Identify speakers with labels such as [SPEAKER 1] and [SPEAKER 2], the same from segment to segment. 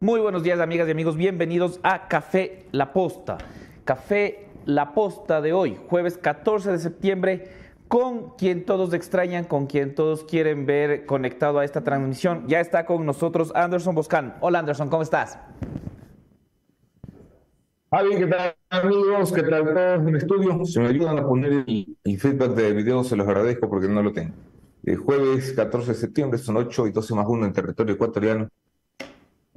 [SPEAKER 1] Muy buenos días, amigas y amigos. Bienvenidos a Café La Posta. Café La Posta de hoy, jueves 14 de septiembre, con quien todos extrañan, con quien todos quieren ver conectado a esta transmisión. Ya está con nosotros Anderson Boscan. Hola, Anderson, ¿cómo estás?
[SPEAKER 2] Javi, ¿qué tal amigos? ¿Qué tal todos en el estudio? Si me ayudan a poner el, feedback de video, se los agradezco porque no lo tengo. El jueves 14 de septiembre son 8 y 12 más 1 en territorio ecuatoriano.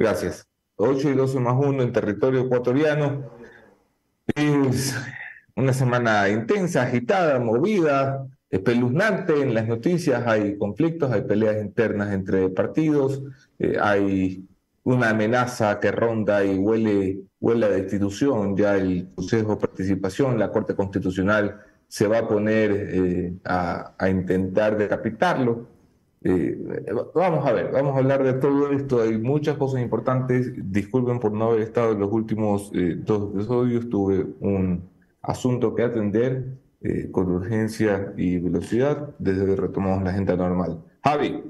[SPEAKER 2] Gracias. 8 y 12 más 1 en territorio ecuatoriano. Es una semana intensa, agitada, movida, espeluznante en las noticias. Hay conflictos, hay peleas internas entre partidos, eh, hay una amenaza que ronda y huele, huele a destitución. Ya el Consejo de Participación, la Corte Constitucional se va a poner eh, a, a intentar decapitarlo. Eh, vamos a ver, vamos a hablar de todo esto. Hay muchas cosas importantes. Disculpen por no haber estado en los últimos eh, dos episodios. Tuve un asunto que atender eh, con urgencia y velocidad desde que retomamos la agenda normal. Javi.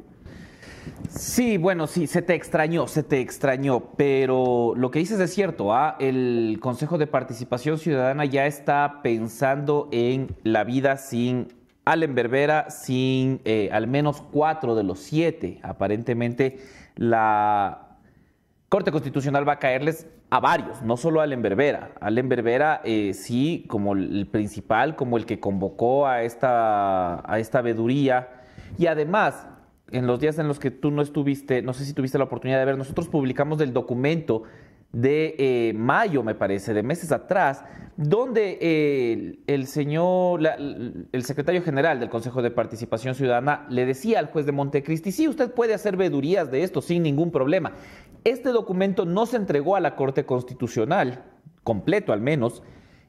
[SPEAKER 1] Sí, bueno, sí, se te extrañó, se te extrañó, pero lo que dices es cierto, ¿ah? el Consejo de Participación Ciudadana ya está pensando en la vida sin Allen Berbera sin eh, al menos cuatro de los siete. Aparentemente la Corte Constitucional va a caerles a varios, no solo a Allen Berbera. Allen Berbera eh, sí como el principal, como el que convocó a esta, a esta veduría. Y además, en los días en los que tú no estuviste, no sé si tuviste la oportunidad de ver, nosotros publicamos el documento de eh, mayo, me parece, de meses atrás, donde eh, el señor, el secretario general del Consejo de Participación Ciudadana le decía al juez de Montecristi, sí, usted puede hacer vedurías de esto sin ningún problema. Este documento no se entregó a la Corte Constitucional, completo al menos,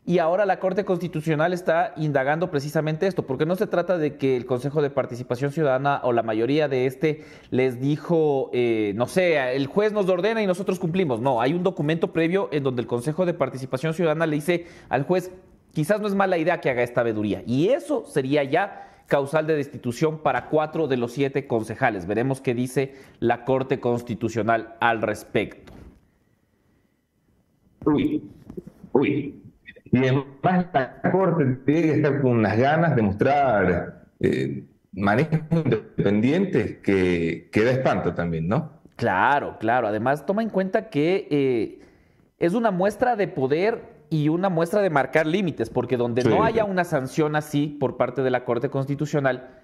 [SPEAKER 1] y ahora la Corte Constitucional está indagando precisamente esto, porque no se trata de que el Consejo de Participación Ciudadana o la mayoría de este les dijo, eh, no sé, el juez nos ordena y nosotros cumplimos. No, hay un documento previo en donde el Consejo de Participación Ciudadana le dice al juez, quizás no es mala idea que haga esta veduría. Y eso sería ya causal de destitución para cuatro de los siete concejales. Veremos qué dice la Corte Constitucional al respecto.
[SPEAKER 2] Uy, uy, y además la Corte tiene que estar con unas ganas de mostrar eh, manejos independientes que, que, da espanto también, ¿no?
[SPEAKER 1] Claro, claro. Además, toma en cuenta que eh, es una muestra de poder y una muestra de marcar límites, porque donde no haya una sanción así por parte de la Corte Constitucional,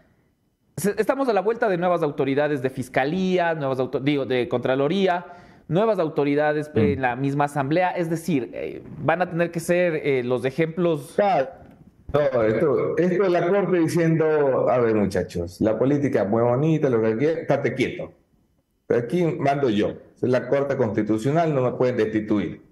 [SPEAKER 1] estamos a la vuelta de nuevas autoridades de fiscalía, nuevas digo, de Contraloría, nuevas autoridades mm. en la misma asamblea. Es decir, eh, van a tener que ser eh, los ejemplos.
[SPEAKER 2] No, esto, esto es la corte diciendo, a ver muchachos, la política es muy bonita, lo que quieras, estate quieto. Pero aquí mando yo. Es la corte constitucional, no me pueden destituir.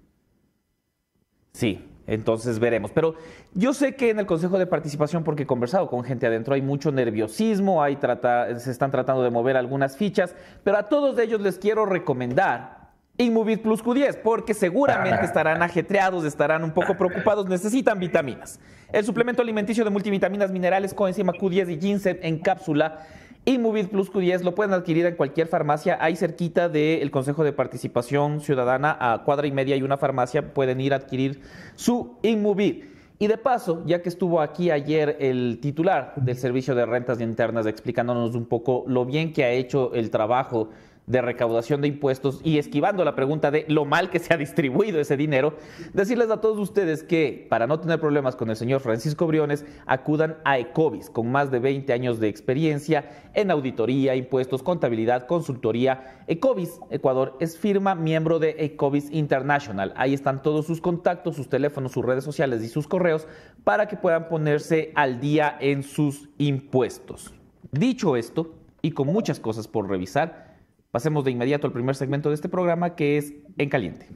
[SPEAKER 1] Sí, entonces veremos. Pero yo sé que en el Consejo de Participación, porque he conversado con gente adentro, hay mucho nerviosismo, hay trata, se están tratando de mover algunas fichas, pero a todos ellos les quiero recomendar Inmovit Plus Q10, porque seguramente estarán ajetreados, estarán un poco preocupados, necesitan vitaminas. El suplemento alimenticio de multivitaminas minerales coenzima Q10 y ginseng en cápsula Inmovit Plus Q10 lo pueden adquirir en cualquier farmacia. Hay cerquita del Consejo de Participación Ciudadana, a cuadra y media y una farmacia, pueden ir a adquirir su Inmovit. Y de paso, ya que estuvo aquí ayer el titular del Servicio de Rentas Internas explicándonos un poco lo bien que ha hecho el trabajo de recaudación de impuestos y esquivando la pregunta de lo mal que se ha distribuido ese dinero, decirles a todos ustedes que para no tener problemas con el señor Francisco Briones, acudan a Ecovis con más de 20 años de experiencia en auditoría, impuestos, contabilidad, consultoría. Ecovis Ecuador es firma miembro de Ecovis International. Ahí están todos sus contactos, sus teléfonos, sus redes sociales y sus correos para que puedan ponerse al día en sus impuestos. Dicho esto, y con muchas cosas por revisar, Pasemos de inmediato al primer segmento de este programa que es En Caliente.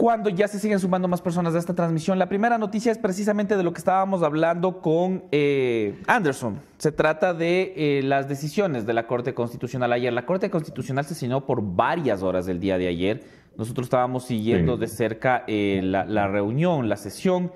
[SPEAKER 1] cuando ya se siguen sumando más personas a esta transmisión. La primera noticia es precisamente de lo que estábamos hablando con eh, Anderson. Se trata de eh, las decisiones de la Corte Constitucional ayer. La Corte Constitucional se por varias horas del día de ayer nosotros estábamos siguiendo de cerca eh, la, reunión, la sesión.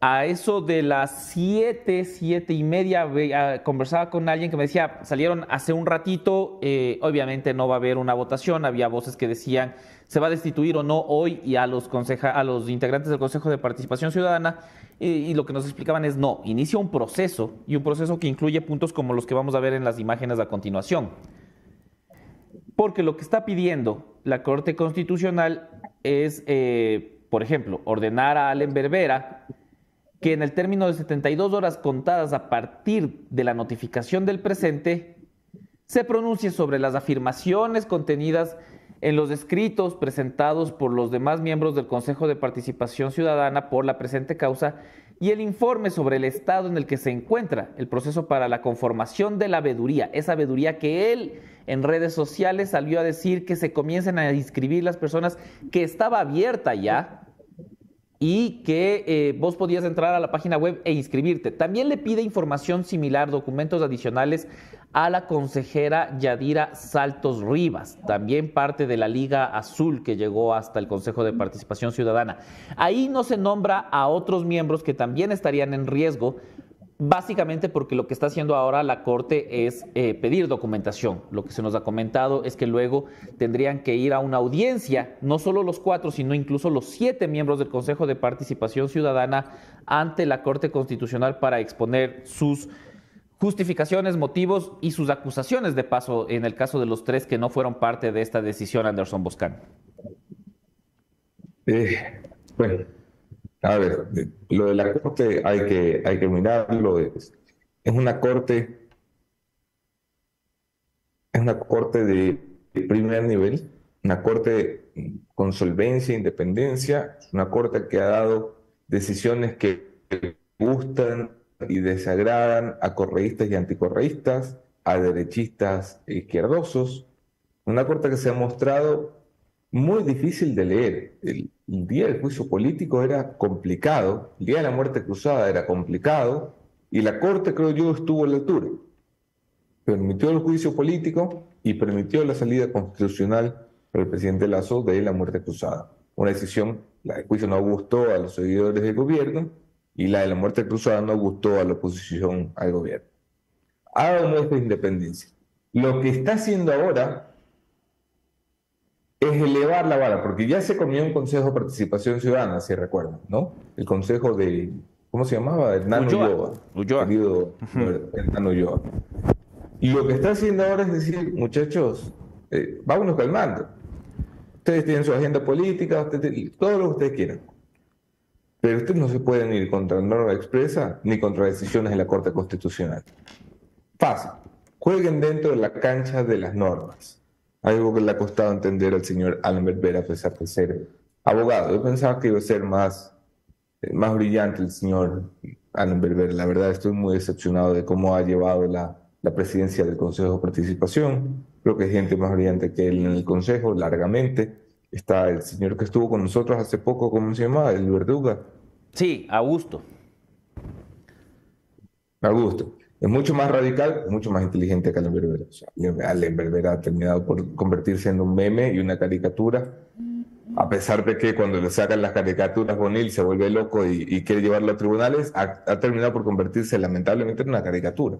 [SPEAKER 1] a eso de las siete, siete y media, ah, conversaba con alguien que me decía, salieron hace un ratito, eh, obviamente no va a haber una votación, había voces que decían se va a destituir o no hoy y a los, a los integrantes del Consejo de Participación Ciudadana y, lo que nos explicaban es no, inicia un proceso y un proceso que incluye puntos como los que vamos a ver en las imágenes a continuación. Porque lo que está pidiendo la Corte Constitucional es, eh, por ejemplo, ordenar a Allen Berbera que en el término de 72 horas contadas a partir de la notificación del presente, se pronuncie sobre las afirmaciones contenidas en los escritos presentados por los demás miembros del Consejo de Participación Ciudadana por la presente causa y el informe sobre el estado en el que se encuentra el proceso para la conformación de la veeduría, esa veeduría que él en redes sociales salió a decir que se comiencen a inscribir las personas que estaba abierta ya, y que eh, vos podías entrar a la página web e inscribirte. También le pide información similar, documentos adicionales a la consejera Yadira Saltos Rivas, también parte de la Liga Azul que llegó hasta el Consejo de Participación Ciudadana. Ahí no se nombra a otros miembros que también estarían en riesgo Básicamente porque lo que está haciendo ahora la Corte es eh, pedir documentación. Lo que se nos ha comentado es que luego tendrían que ir a una audiencia, no solo los cuatro, sino incluso los siete miembros del Consejo de Participación Ciudadana ante la Corte Constitucional para exponer sus justificaciones, motivos y sus acusaciones de paso en el caso de los tres que no fueron parte de esta decisión, Anderson Boscan.
[SPEAKER 2] Eh, bueno, a ver, lo de la corte hay que, hay que mirarlo. Es, es una corte, es una corte de, primer nivel, una corte con solvencia, independencia, una corte que ha dado decisiones que gustan y desagradan a correístas y anticorreístas, a derechistas e izquierdosos, una corte que se ha mostrado muy difícil de leer. El, día del juicio político era complicado, el día de la muerte cruzada era complicado, y la Corte, creo yo, estuvo a la altura. Permitió el juicio político y permitió la salida constitucional para el presidente Lazo de la muerte cruzada. Una decisión, la del juicio no gustó a los seguidores del gobierno y la de la muerte cruzada no gustó a la oposición al gobierno. Ha dado nuestra independencia. Lo que está haciendo ahora es elevar la vara, porque ya se comió un Consejo de Participación Ciudadana, si recuerdan, ¿no? El Consejo de, ¿cómo se llamaba? Hernán Ulloa. Ulloa. Hernán Ulloa. Y lo que está haciendo ahora es decir, muchachos, eh, vámonos calmando. Ustedes tienen su agenda política, todo lo que ustedes quieran. Pero ustedes no se pueden ir contra norma expresa ni contra decisiones de la Corte Constitucional. Fácil. Jueguen dentro de la cancha de las normas algo que le ha costado entender al señor Alan Berbera a pesar de ser abogado. Yo pensaba que iba a ser más, eh, más brillante el señor Alan Berbera. La verdad estoy muy decepcionado de cómo ha llevado la, la presidencia del Consejo de Participación. Creo que hay gente más brillante que él en el Consejo, largamente. Está el señor que estuvo con nosotros hace poco, ¿cómo se llama? El Verduga.
[SPEAKER 1] Sí, Augusto.
[SPEAKER 2] Augusto es mucho más radical, mucho más inteligente que Allen Berbera. O Berbera ha terminado por convertirse en un meme y una caricatura, a pesar de que cuando le sacan las caricaturas Bonil se vuelve loco y, quiere llevarlo a tribunales, ha, terminado por convertirse lamentablemente en una caricatura.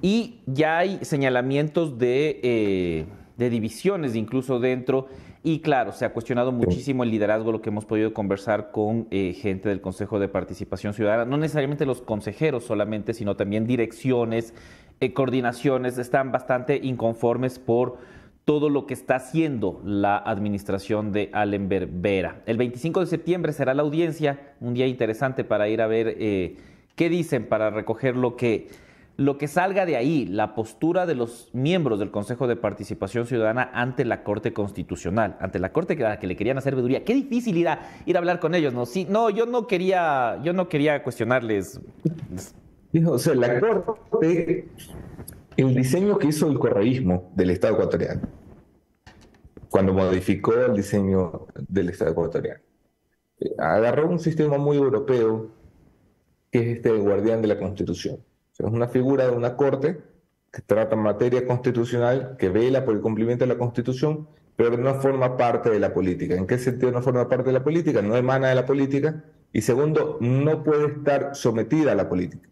[SPEAKER 1] Y ya hay señalamientos de, eh, de divisiones incluso dentro y claro, se ha cuestionado muchísimo el liderazgo, lo que hemos podido conversar con eh, gente del Consejo de Participación Ciudadana, no necesariamente los consejeros solamente, sino también direcciones, eh, coordinaciones, están bastante inconformes por todo lo que está haciendo la administración de Allen Berbera. El 25 de septiembre será la audiencia, un día interesante para ir a ver eh, qué dicen, para recoger lo que lo que salga de ahí, la postura de los miembros del Consejo de Participación Ciudadana ante la Corte Constitucional, ante la Corte que, le querían hacer veeduría. Qué difícil ir a, ir a hablar con ellos, ¿no? Sí, no, yo no quería, yo no quería cuestionarles.
[SPEAKER 2] O sea, la Corte, el diseño que hizo el correísmo del Estado ecuatoriano, cuando modificó el diseño del Estado ecuatoriano, eh, agarró un sistema muy europeo que es este guardián de la Constitución es una figura de una corte que trata materia constitucional, que vela por el cumplimiento de la Constitución, pero no forma parte de la política. ¿En qué sentido no forma parte de la política? No emana de la política, Y segundo, no puede estar sometida a la política.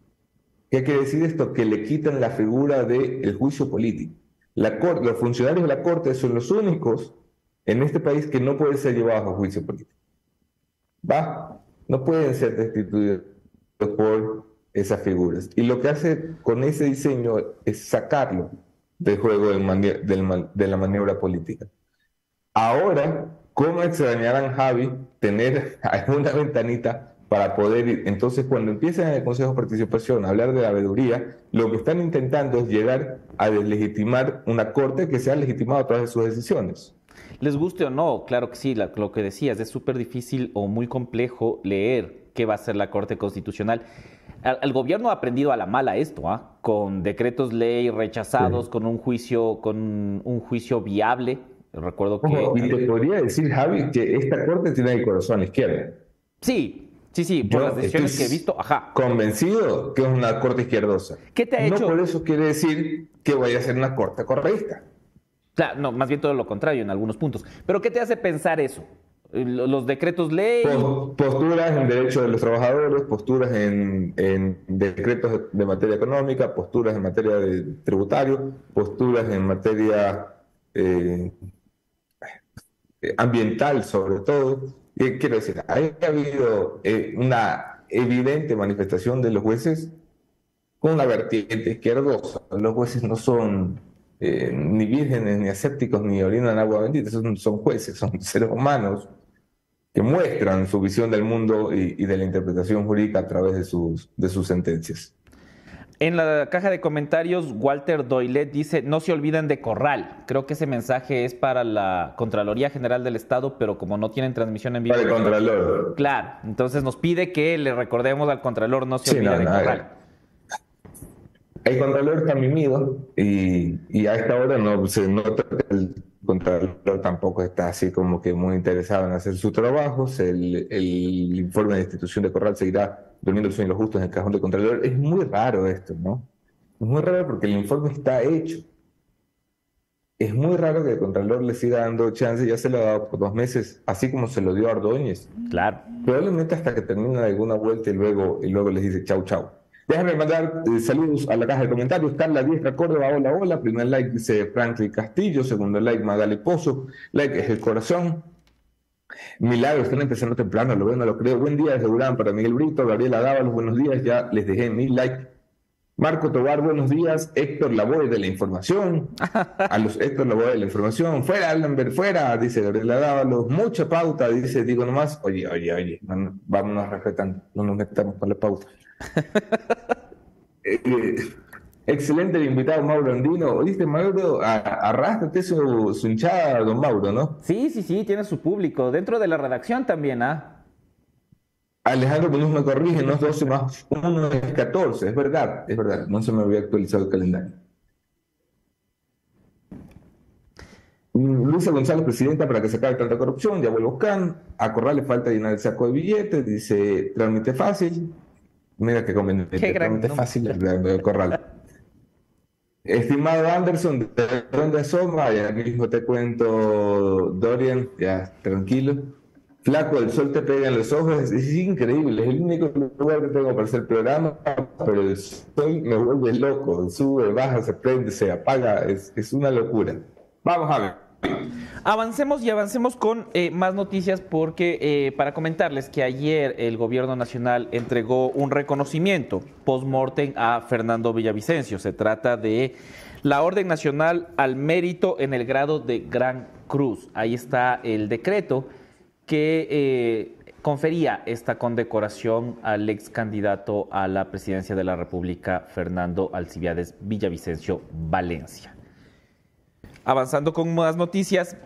[SPEAKER 2] ¿Qué quiere decir esto? Que le quitan la figura del juicio político. La los funcionarios de la Corte son los únicos en este país que no pueden ser llevados a juicio político. ¿Va? No pueden ser destituidos por esas figuras. Y lo que hace con ese diseño es sacarlo del juego de la maniobra política. Ahora, ¿cómo extrañarán Javi tener alguna ventanita para poder ir? Entonces, cuando empiezan en el Consejo de Participación a hablar de la veeduría, lo que están intentando es llegar a deslegitimar una corte que se ha legitimado a través de sus decisiones.
[SPEAKER 1] Les guste o no, claro que sí, lo que decías, es súper difícil o muy complejo leer qué va a ser la Corte Constitucional. El, gobierno ha aprendido a la mala esto, ¿ah? con decretos ley rechazados, con un juicio, con un juicio viable. Recuerdo que.
[SPEAKER 2] y te podría decir, Javi, que esta corte tiene el corazón a la izquierda.
[SPEAKER 1] Sí, sí, sí, por las decisiones que he visto, ajá.
[SPEAKER 2] Convencido que es una corte izquierdosa.
[SPEAKER 1] ¿Qué te ha hecho?
[SPEAKER 2] No por eso quiere decir que vaya a ser una corte correísta.
[SPEAKER 1] Claro, no, más bien todo lo contrario en algunos puntos. Pero ¿qué te hace pensar eso? Los decretos ley.
[SPEAKER 2] Posturas en derechos de los trabajadores, posturas en, decretos de materia económica, posturas en materia de tributario, posturas en materia eh, ambiental sobre todo. quiero decir, ha habido eh, una evidente manifestación de los jueces con una vertiente izquierdosa. Los jueces no son eh, ni vírgenes, ni asépticos, ni orinan agua bendita, son jueces, son seres humanos que muestran su visión del mundo y, de la interpretación jurídica a través de sus, de sus sentencias.
[SPEAKER 1] En la caja de comentarios, Walter Doylet dice, no se olviden de Corral. Creo que ese mensaje es para la Contraloría General del Estado, pero como no tienen transmisión en vivo...
[SPEAKER 2] Para el Contralor.
[SPEAKER 1] Claro, entonces nos pide que le recordemos al Contralor, no se olvide de Corral.
[SPEAKER 2] El Contralor está mimido y, y, a esta hora no se nota el Contralor tampoco está así como que muy interesado en hacer sus trabajos. El, el informe de institución de Corral seguirá durmiendo el sueño justo en el cajón del Contralor. Es muy raro esto, ¿no? Es muy raro porque el informe está hecho. Es muy raro que el Contralor le siga dando chance, ya se lo ha dado por dos meses, así como se lo dio a Ordóñez.
[SPEAKER 1] Claro.
[SPEAKER 2] Probablemente hasta que termine alguna vuelta y luego, y luego les dice chau, chau. Déjame mandar eh, saludos a la caja de comentarios. Carla Diestra Córdoba, hola, hola. Primer like dice Franklin Castillo. Segundo like Magali Pozo. Like es el corazón. Milagros, están empezando temprano, lo veo, no lo creo. Buen día desde Urán para Miguel Brito, Gabriela Dávalos, buenos días. Ya les dejé mi like. Marco Tobar, buenos días. Héctor Lavoe de la información. A los Héctor Lavoe de la información. Fuera, Allenberg, fuera, dice Gabriela Dávalos. Mucha pauta, dice, digo nomás. Oye, oye, oye, vámonos respetando, no nos metamos con la pauta. Eh, excelente el invitado Mauro Andino. Oíste, Mauro, arrástrate su, su hinchada, don Mauro, ¿no?
[SPEAKER 1] Sí, sí, sí, tiene su público. Dentro de la redacción también, ¿ah?
[SPEAKER 2] Alejandro Muñoz me corrige, no es 12 más 1 es 14, es verdad, es verdad, no se me había actualizado el calendario. Luisa González, presidenta, para que se acabe tanta corrupción, ya vuelvo buscar. A Corral le falta llenar el saco de billetes, dice, trámite fácil. Mira qué conveniente. Qué fácil el corral. Estimado Anderson, ¿de dónde asoma? Ya mismo te cuento, Dorian, ya, tranquilo. Flaco, el sol te pega en los ojos, es, increíble, es el único lugar que tengo para hacer programa, pero el sol me vuelve loco, sube, baja, se prende, se apaga, es, es una locura. Vamos a ver.
[SPEAKER 1] Avancemos y avancemos con eh, más noticias porque eh, para comentarles que ayer el gobierno nacional entregó un reconocimiento post-mortem a Fernando Villavicencio. Se trata de la Orden Nacional al Mérito en el grado de Gran Cruz. Ahí está el decreto que eh, confería esta condecoración al ex candidato a la presidencia de la República, Fernando Alcibiades Villavicencio Valencia avanzando con más noticias,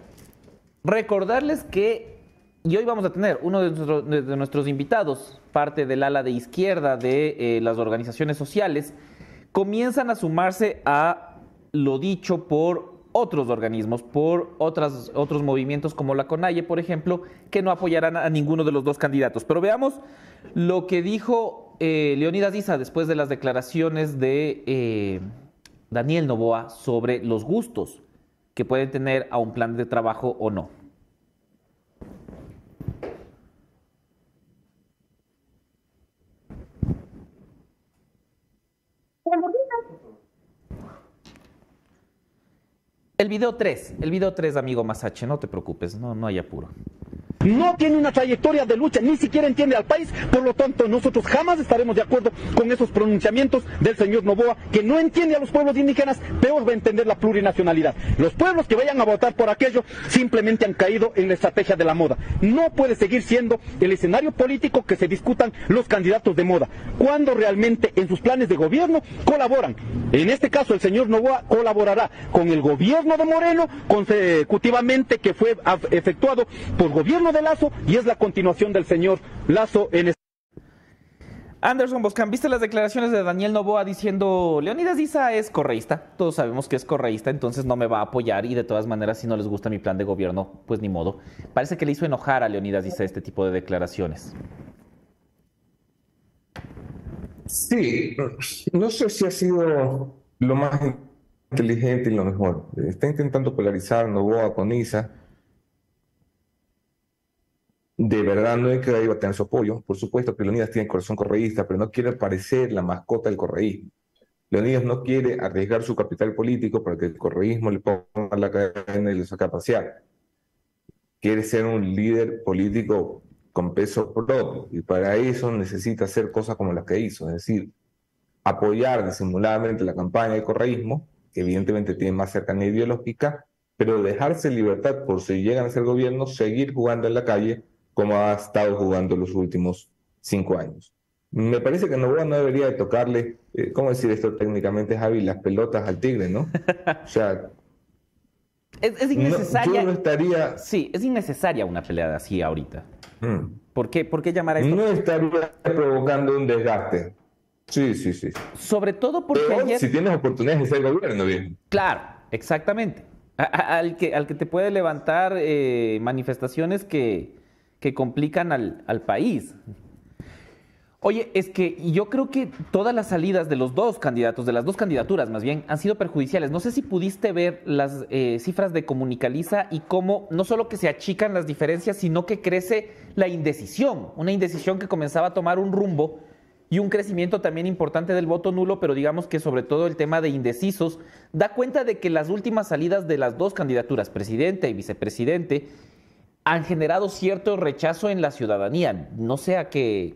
[SPEAKER 1] recordarles que, y hoy vamos a tener uno de, nuestros invitados, parte del ala de izquierda de eh, las organizaciones sociales, comienzan a sumarse a lo dicho por otros organismos, por otras, otros movimientos como la CONAIE, por ejemplo, que no apoyarán a ninguno de los dos candidatos. Pero veamos lo que dijo eh, Leonidas Isa después de las declaraciones de eh, Daniel Novoa sobre los gustos que pueden tener a un plan de trabajo o no. El video 3, el video 3, amigo Masache, no te preocupes, no, no hay apuro
[SPEAKER 3] no tiene una trayectoria de lucha, ni siquiera entiende al país, por lo tanto nosotros jamás estaremos de acuerdo con esos pronunciamientos del señor Novoa, que no entiende a los pueblos indígenas, peor va a entender la plurinacionalidad. Los pueblos que vayan a votar por aquello simplemente han caído en la estrategia de la moda. No puede seguir siendo el escenario político que se discutan los candidatos de moda, cuando realmente en sus planes de gobierno colaboran. En este caso el señor Novoa colaborará con el gobierno de Moreno consecutivamente que fue efectuado por gobierno de Lazo y es la continuación del señor Lazo en este
[SPEAKER 1] Anderson Boscan, ¿viste las declaraciones de Daniel Novoa diciendo Leonidas Diza es correísta? Todos sabemos que es correísta, entonces no me va a apoyar y de todas maneras si no les gusta mi plan de gobierno, pues ni modo. Parece que le hizo enojar a Leonidas Diza este tipo de declaraciones.
[SPEAKER 2] Sí, no sé si ha sido lo más inteligente y lo mejor. Está intentando polarizar Novoa con Isa de verdad no es que iba a tener su apoyo. Por supuesto que Leonidas tiene corazón correísta, pero no quiere parecer la mascota del correísmo. Leonidas no quiere arriesgar su capital político para que el correísmo le ponga la cadena y le saque a pasear. Quiere ser un líder político con peso propio y para eso necesita hacer cosas como las que hizo, es decir, apoyar disimuladamente la campaña del correísmo, que evidentemente tiene más cercanía ideológica, pero dejarse libertad por si llegan a ser gobierno, seguir jugando en la calle como ha estado jugando los últimos cinco años. Me parece que Novoa no debería de tocarle, eh, ¿cómo decir esto técnicamente, Javi? Las pelotas al tigre, ¿no? O sea...
[SPEAKER 1] es, innecesaria.
[SPEAKER 2] yo no estaría...
[SPEAKER 1] Sí, es innecesaria una pelea así ahorita. Mm. ¿Por, qué, ¿Por qué llamar a esto?
[SPEAKER 2] No estaría provocando un desgaste. Sí, sí, sí.
[SPEAKER 1] Sobre todo porque
[SPEAKER 2] Pero si tienes oportunidades de ser gobierno, bien.
[SPEAKER 1] Claro, exactamente. al, que, al que te puede levantar eh, manifestaciones que que complican al, al país. Oye, es que yo creo que todas las salidas de los dos candidatos, de las dos candidaturas más bien, han sido perjudiciales. No sé si pudiste ver las eh, cifras de Comunicaliza y cómo no solo que se achican las diferencias, sino que crece la indecisión. Una indecisión que comenzaba a tomar un rumbo y un crecimiento también importante del voto nulo, pero digamos que sobre todo el tema de indecisos da cuenta de que las últimas salidas de las dos candidaturas, presidente y vicepresidente, han generado cierto rechazo en la ciudadanía. No sé a qué,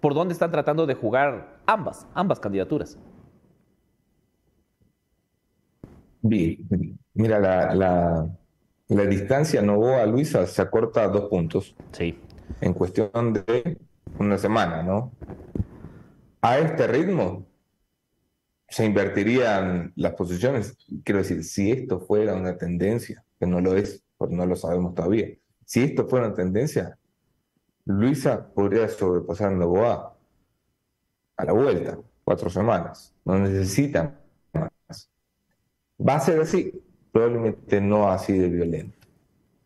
[SPEAKER 1] por dónde están tratando de jugar ambas, ambas candidaturas.
[SPEAKER 2] Bien, mira, la, la, la distancia Novoa-Luisa se acorta a dos puntos.
[SPEAKER 1] Sí.
[SPEAKER 2] En cuestión de una semana, ¿no? A este ritmo se invertirían las posiciones. Quiero decir, si esto fuera una tendencia, que no lo es, porque no lo sabemos todavía, si esto fuera una tendencia, Luisa podría sobrepasar a Novoa a la vuelta, cuatro semanas. No necesita más. ¿Va a ser así? Probablemente no así de violento.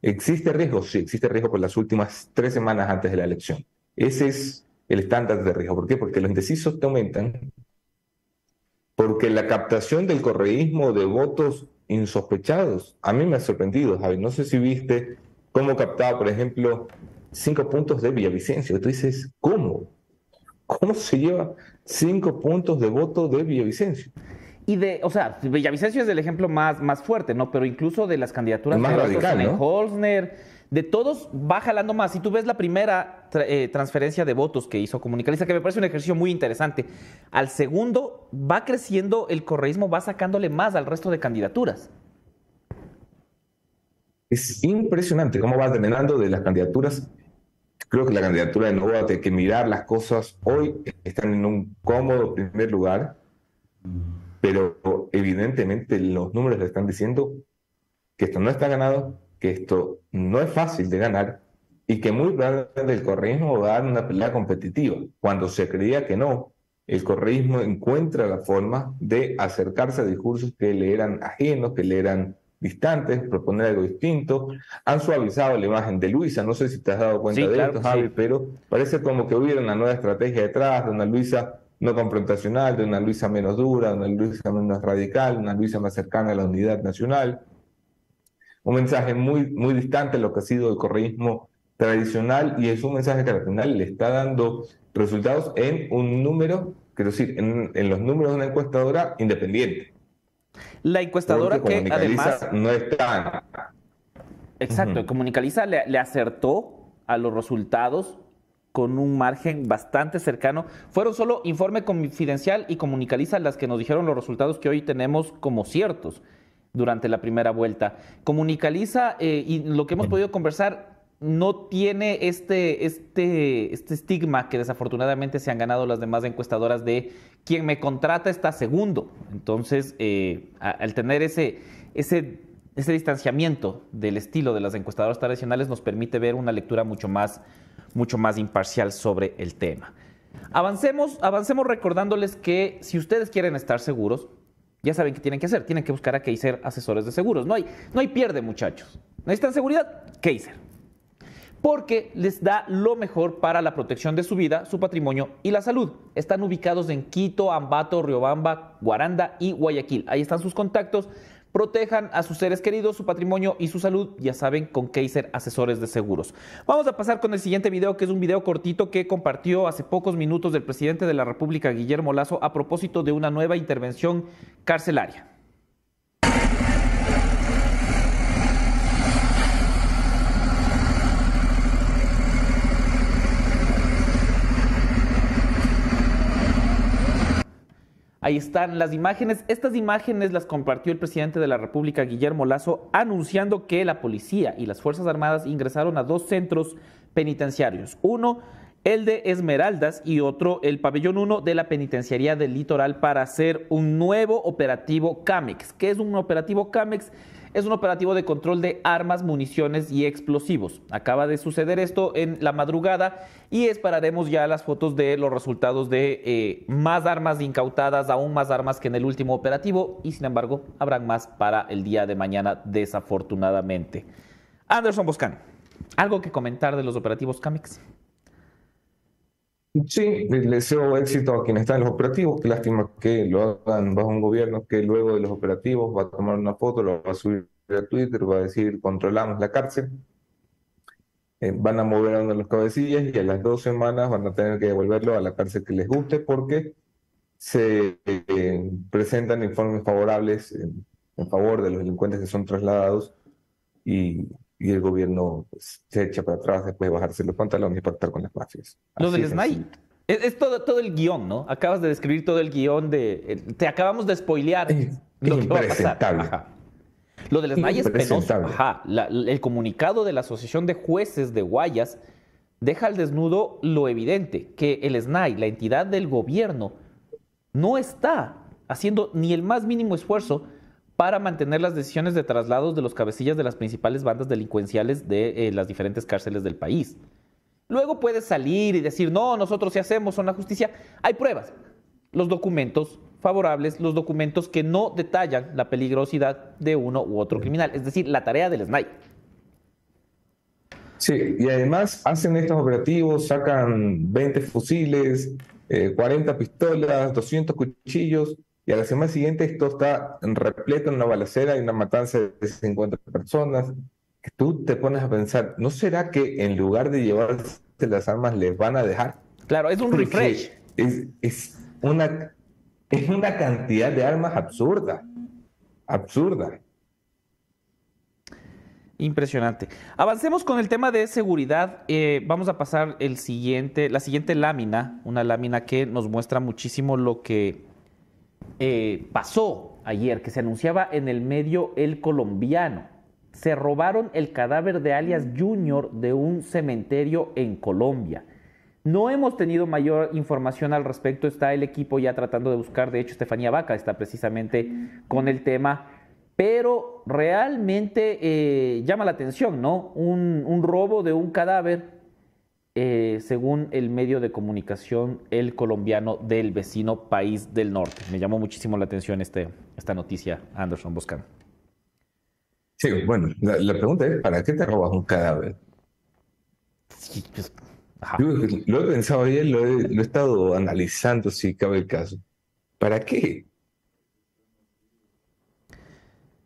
[SPEAKER 2] ¿Existe riesgo? Sí, existe riesgo por las últimas tres semanas antes de la elección. Ese es el estándar de riesgo. ¿Por qué? Porque los indecisos te aumentan, porque la captación del correísmo de votos insospechados, a mí me ha sorprendido, Javi. No sé si viste cómo captaba, por ejemplo, cinco puntos de Villavicencio. Tú dices, ¿cómo? ¿Cómo se lleva cinco puntos de voto de Villavicencio?
[SPEAKER 1] Y de, o sea, Villavicencio es el ejemplo más, más fuerte, ¿no? Pero incluso de las candidaturas
[SPEAKER 2] más de radical,
[SPEAKER 1] Holzner, de todos va jalando más. Si tú ves la primera eh, transferencia de votos que hizo Comunicaliza, que me parece un ejercicio muy interesante, al segundo va creciendo el correísmo, va sacándole más al resto de candidaturas.
[SPEAKER 2] Es impresionante cómo va terminando de las candidaturas. Creo que la candidatura de Novoa tiene que mirar las cosas. Hoy están en un cómodo primer lugar, pero evidentemente los números le están diciendo que esto no está ganado, que esto no es fácil de ganar y que muy probablemente el correísmo va a dar una pelea competitiva. Cuando se creía que no, el correísmo encuentra la forma de acercarse a discursos que le eran ajenos, que le eran distantes, proponer algo distinto. Han suavizado la imagen de Luisa, no sé si te has dado cuenta de esto, Javi, pero parece como que hubiera una nueva estrategia detrás, de una Luisa no confrontacional, de una Luisa menos dura, de una Luisa menos radical, una Luisa más cercana a la unidad nacional. Un mensaje muy, muy distante a lo que ha sido el correísmo tradicional y es un mensaje que al final le está dando resultados en un número, quiero decir, en, en los números de una encuestadora independiente
[SPEAKER 1] La encuestadora que además...
[SPEAKER 2] No está.
[SPEAKER 1] Exacto, Comunicaliza le, le acertó a los resultados con un margen bastante cercano. Fueron solo informe confidencial y comunicaliza las que nos dijeron los resultados que hoy tenemos como ciertos durante la primera vuelta. Comunicaliza eh, y lo que hemos podido conversar no tiene este, este, este estigma que desafortunadamente se han ganado las demás encuestadoras de quien me contrata está segundo. Entonces, eh, al tener ese, ese, ese distanciamiento del estilo de las encuestadoras tradicionales nos permite ver una lectura mucho más, mucho más imparcial sobre el tema. Avancemos, avancemos recordándoles que si ustedes quieren estar seguros, ya saben qué tienen que hacer. Tienen que buscar a Kaiser asesores de seguros. No hay, no hay pierde, muchachos. ¿Necesitan seguridad? Kaiser. Porque les da lo mejor para la protección de su vida, su patrimonio y la salud. Están ubicados en Quito, Ambato, Riobamba, Guaranda y Guayaquil. Ahí están sus contactos. Protejan a sus seres queridos, su patrimonio y su salud, ya saben, con Kaiser Asesores de Seguros. Vamos a pasar con el siguiente video, que es un video cortito que compartió hace pocos minutos del presidente de la República, Guillermo Lazo, a propósito de una nueva intervención carcelaria. Ahí están las imágenes. Estas imágenes las compartió el presidente de la República, Guillermo Lazo, anunciando que la policía y las Fuerzas Armadas ingresaron a dos centros penitenciarios. Uno, el de Esmeraldas y otro, el pabellón 1 de la Penitenciaría del Litoral para hacer un nuevo operativo CAMEX. ¿Qué es un operativo CAMEX? Es un operativo de control de armas, municiones y explosivos. Acaba de suceder esto en la madrugada y esperaremos ya las fotos de los resultados de eh, más armas incautadas, aún más armas que en el último operativo y sin embargo habrán más para el día de mañana desafortunadamente. Anderson Boscan, ¿algo que comentar de los operativos CAMEX?
[SPEAKER 2] Sí, les deseo éxito a quienes están en los operativos. Qué lástima que lo hagan bajo un gobierno que luego de los operativos va a tomar una foto, lo va a subir a Twitter, va a decir controlamos la cárcel. Eh, van a mover a los cabecillas y a las dos semanas van a tener que devolverlo a la cárcel que les guste porque se eh, presentan informes favorables en, favor de los delincuentes que son trasladados y y el gobierno pues, se echa para atrás después de bajarse los pantalones y pactar con las mafias.
[SPEAKER 1] Lo del SNAI. Es, todo, todo el guion, ¿no? Acabas de describir todo el guion de... Te acabamos de spoilear lo que va a pasar. Lo del SNAI es penoso. Ajá. el comunicado de la Asociación de Jueces de Guayas deja al desnudo lo evidente, que el SNAI, la entidad del gobierno, no está haciendo ni el más mínimo esfuerzo para mantener las decisiones de traslados de los cabecillas de las principales bandas delincuenciales de eh, las diferentes cárceles del país. Luego puedes salir y decir, no, nosotros sí hacemos, son la justicia. Hay pruebas. Los documentos favorables, los documentos que no detallan la peligrosidad de uno u otro criminal, es decir, la tarea del SNAI.
[SPEAKER 2] Sí, y además hacen estos operativos, sacan 20 fusiles, 40 eh, pistolas, 200 cuchillos, y a la semana siguiente esto está repleto en una balacera y una matanza de 50 personas. Que tú te pones a pensar, ¿no será que en lugar de llevarse las armas les van a dejar?
[SPEAKER 1] Claro, es un refresh.
[SPEAKER 2] Es, una, es una cantidad de armas absurda. Absurda.
[SPEAKER 1] Impresionante. Avancemos con el tema de seguridad. Eh, vamos a pasar el siguiente, la siguiente lámina, una lámina que nos muestra muchísimo lo que eh, pasó ayer, que se anunciaba en el medio El Colombiano. Se robaron el cadáver de alias Junior de un cementerio en Colombia. No hemos tenido mayor información al respecto. Está el equipo ya tratando de buscar. De hecho, Estefanía Vaca está precisamente con el tema. Pero realmente eh, llama la atención, ¿no? un robo de un cadáver eh, según el medio de comunicación El Colombiano del vecino país del norte. Me llamó muchísimo la atención este, esta noticia, Anderson Boscan.
[SPEAKER 2] Sí, bueno, la, pregunta es, ¿para qué te robas un cadáver? Pues, lo he pensado ayer, lo he, estado analizando si cabe el caso. ¿Para qué?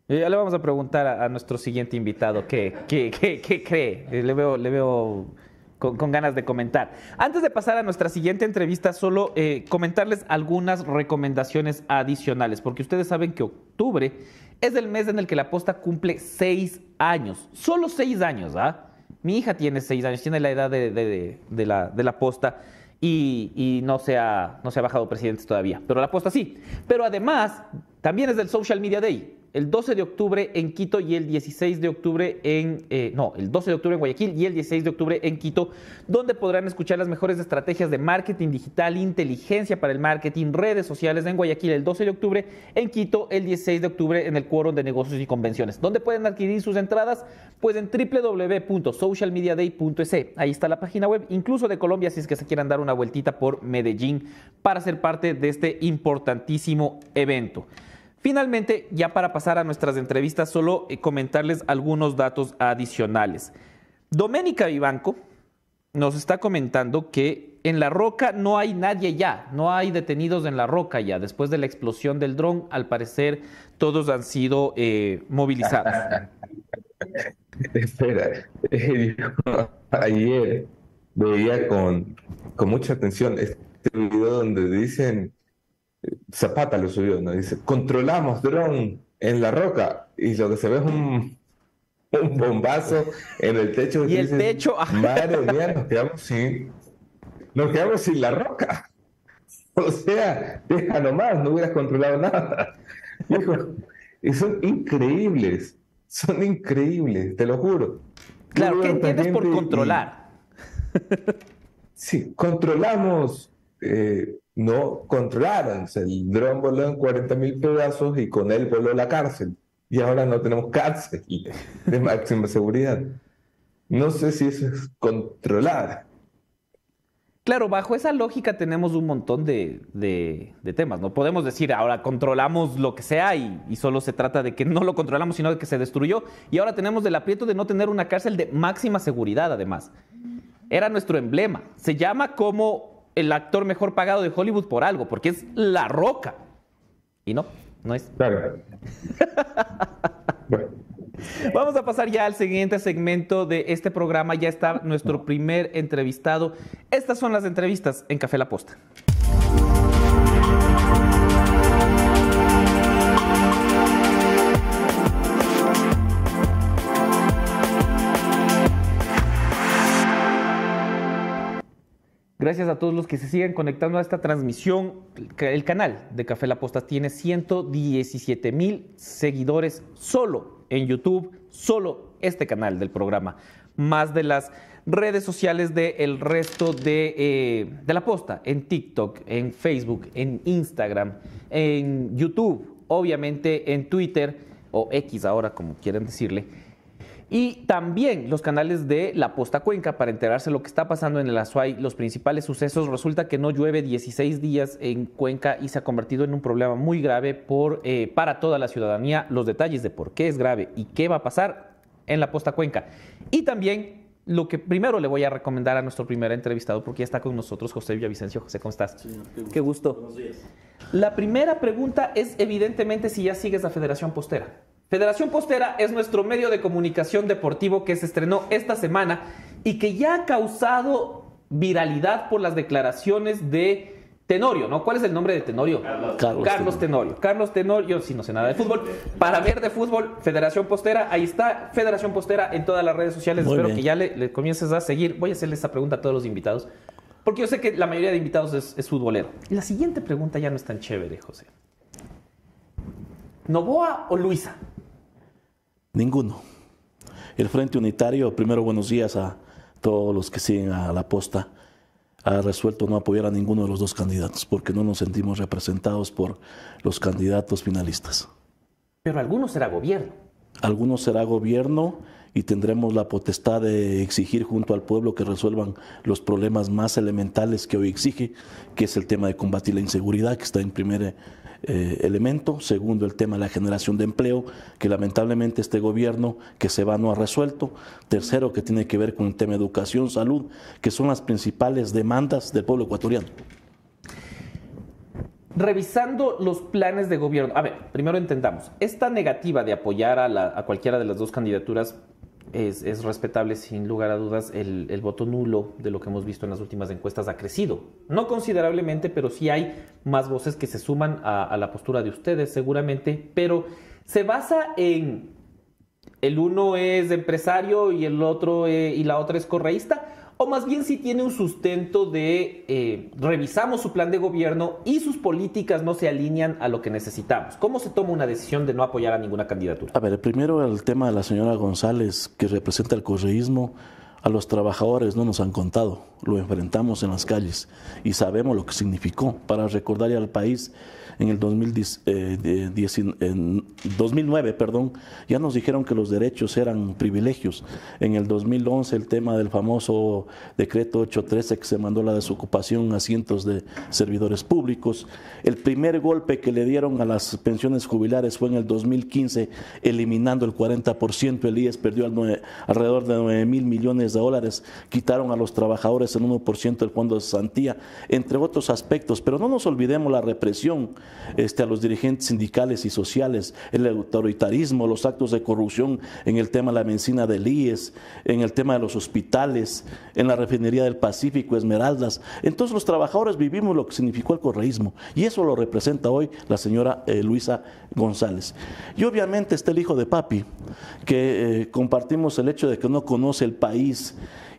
[SPEAKER 1] Eh, ya le vamos a preguntar a, nuestro siguiente invitado qué, qué, qué, qué cree. Le veo, le veo con, ganas de comentar. Antes de pasar a nuestra siguiente entrevista, solo eh, comentarles algunas recomendaciones adicionales, porque ustedes saben que octubre es el mes en el que la posta cumple seis años, solo seis años, ¿ah? Mi hija tiene seis años, tiene la edad de, la, de la posta y, no, se ha, no se ha bajado presidente todavía, pero la posta sí. Pero además, también es del Social Media Day el 12 de octubre en Quito y el 16 de octubre en, eh, no, el 12 de octubre en Guayaquil y el 16 de octubre en Quito, donde podrán escuchar las mejores estrategias de marketing digital, inteligencia para el marketing, redes sociales en Guayaquil el 12 de octubre, en Quito el 16 de octubre en el Quórum de Negocios y Convenciones. ¿Dónde pueden adquirir sus entradas? Pues en www.socialmediaday.es. Ahí está la página web, incluso de Colombia, si es que se quieran dar una vueltita por Medellín para ser parte de este importantísimo evento. Finalmente, ya para pasar a nuestras entrevistas, solo eh, comentarles algunos datos adicionales. Doménica Vivanco nos está comentando que en La Roca no hay nadie ya, no hay detenidos en La Roca ya. Después de la explosión del dron, al parecer todos han sido eh, movilizados.
[SPEAKER 2] Espera, ayer veía con, con mucha atención este video donde dicen Zapata lo subió, ¿no? Dice, controlamos dron en la roca y lo que se ve es un, un bombazo en el techo.
[SPEAKER 1] Y el techo...
[SPEAKER 2] Madre mía, nos quedamos sin... Nos quedamos sin la roca. O sea, deja nomás, no hubieras controlado nada. Y son increíbles, son increíbles, te lo juro.
[SPEAKER 1] Claro, ¿qué entiendes por controlar?
[SPEAKER 2] Sí, controlamos eh, no controlaron. el dron voló en 40 mil pedazos y con él voló la cárcel. Y ahora no tenemos cárcel de máxima seguridad. No sé si eso es controlar.
[SPEAKER 1] Claro, bajo esa lógica tenemos un montón de, temas. No podemos decir ahora controlamos lo que sea y, y, solo se trata de que no lo controlamos, sino de que se destruyó. Y ahora tenemos el aprieto de no tener una cárcel de máxima seguridad, además. Era nuestro emblema. Se llama como el actor mejor pagado de Hollywood por algo, porque es La Roca. Y no, no es.
[SPEAKER 2] Claro.
[SPEAKER 1] Vamos a pasar ya al siguiente segmento de este programa. Ya está nuestro primer entrevistado. Estas son las entrevistas en Café La Posta. Gracias a todos los que se siguen conectando a esta transmisión. El canal de Café La Posta tiene 117 mil seguidores solo en YouTube, solo este canal del programa. Más de las redes sociales del resto de, eh, de La Posta, en TikTok, en Facebook, en Instagram, en YouTube, obviamente en Twitter o X ahora como quieran decirle y también los canales de La Posta Cuenca para enterarse de lo que está pasando en el Azuay, los principales sucesos. Resulta que no llueve 16 días en Cuenca y se ha convertido en un problema muy grave por, eh, para toda la ciudadanía. Los detalles de por qué es grave y qué va a pasar en La Posta Cuenca. Y también lo que primero le voy a recomendar a nuestro primer entrevistado, porque ya está con nosotros José Villavicencio. José, ¿cómo estás? qué gusto. Buenos días. La primera pregunta es evidentemente si ya sigues la Federación Postera. Federación Postera es nuestro medio de comunicación deportivo que se estrenó esta semana y que ya ha causado viralidad por las declaraciones de Tenorio, ¿no? ¿Cuál es el nombre de Tenorio? Carlos, Tenorio. Carlos Tenorio, si no sé nada de fútbol. Para ver de fútbol, Federación Postera, ahí está, Federación Postera en todas las redes sociales. Espero que ya le, comiences a seguir. Voy a hacerle esta pregunta a todos los invitados, porque yo sé que la mayoría de invitados es, es futbolero. La siguiente pregunta ya no es tan chévere, José. ¿Novoa o Luisa?
[SPEAKER 4] Ninguno. El Frente Unitario, primero buenos días a todos los que siguen a la posta, ha resuelto no apoyar a ninguno de los dos candidatos porque no nos sentimos representados por los candidatos finalistas.
[SPEAKER 1] Pero algunos será gobierno.
[SPEAKER 4] Algunos será gobierno y tendremos la potestad de exigir junto al pueblo que resuelvan los problemas más elementales que hoy exige, que es el tema de combatir la inseguridad, que está en primer eh, elemento. Segundo, el tema de la generación de empleo, que lamentablemente este gobierno que se va no ha resuelto. Tercero, que tiene que ver con el tema de educación, salud, que son las principales demandas del pueblo ecuatoriano.
[SPEAKER 1] Revisando los planes de gobierno, a ver, primero entendamos, esta negativa de apoyar a, cualquiera de las dos candidaturas es, es, respetable sin lugar a dudas. El, el, voto nulo de lo que hemos visto en las últimas encuestas ha crecido. No considerablemente, pero sí hay más voces que se suman a, la postura de ustedes seguramente, pero se basa en el uno es empresario y el otro eh, y la otra es correísta o más bien si tiene un sustento de eh, revisamos su plan de gobierno y sus políticas no se alinean a lo que necesitamos. ¿Cómo se toma una decisión de no apoyar a ninguna candidatura?
[SPEAKER 4] A ver, primero el tema de la señora González, que representa el correísmo, a los trabajadores no nos han contado, lo enfrentamos en las calles y sabemos lo que significó para recordarle al país en el 2010, eh, 2009, perdón, ya nos dijeron que los derechos eran privilegios. En el 2011 el tema del famoso decreto 813 que se mandó la desocupación a cientos de servidores públicos. El primer golpe que le dieron a las pensiones jubilares fue en el 2015, eliminando el 40%. El IES perdió alrededor de 9 mil millones de dólares. Quitaron a los trabajadores en 1% el fondo de santía, entre otros aspectos. Pero no nos olvidemos la represión este, a los dirigentes sindicales y sociales, el autoritarismo, los actos de corrupción en el tema de la medicina del IES, en el tema de los hospitales, en la refinería del Pacífico, Esmeraldas. Entonces los trabajadores vivimos lo que significó el correísmo y eso lo representa hoy la señora eh, Luisa González. Y obviamente está el hijo de papi, que eh, compartimos el hecho de que no conoce el país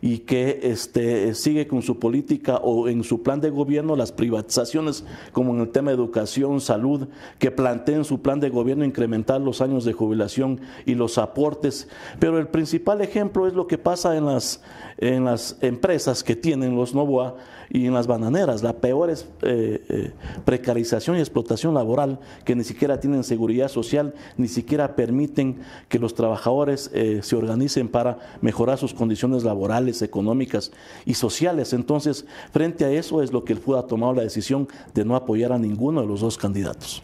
[SPEAKER 4] y que este, sigue con su política o en su plan de gobierno las privatizaciones, como en el tema de educación, salud, que planteen su plan de gobierno incrementar los años de jubilación y los aportes. Pero el principal ejemplo es lo que pasa en las, en las empresas que tienen los Novoa y en las bananeras. La peor es eh, eh, precarización y explotación laboral, que ni siquiera tienen seguridad social, ni siquiera permiten que los trabajadores eh, se organicen para mejorar sus condiciones laborales, económicas y sociales. Entonces, frente a eso es lo que el FUD ha tomado la decisión de no apoyar a ninguno de los dos candidatos.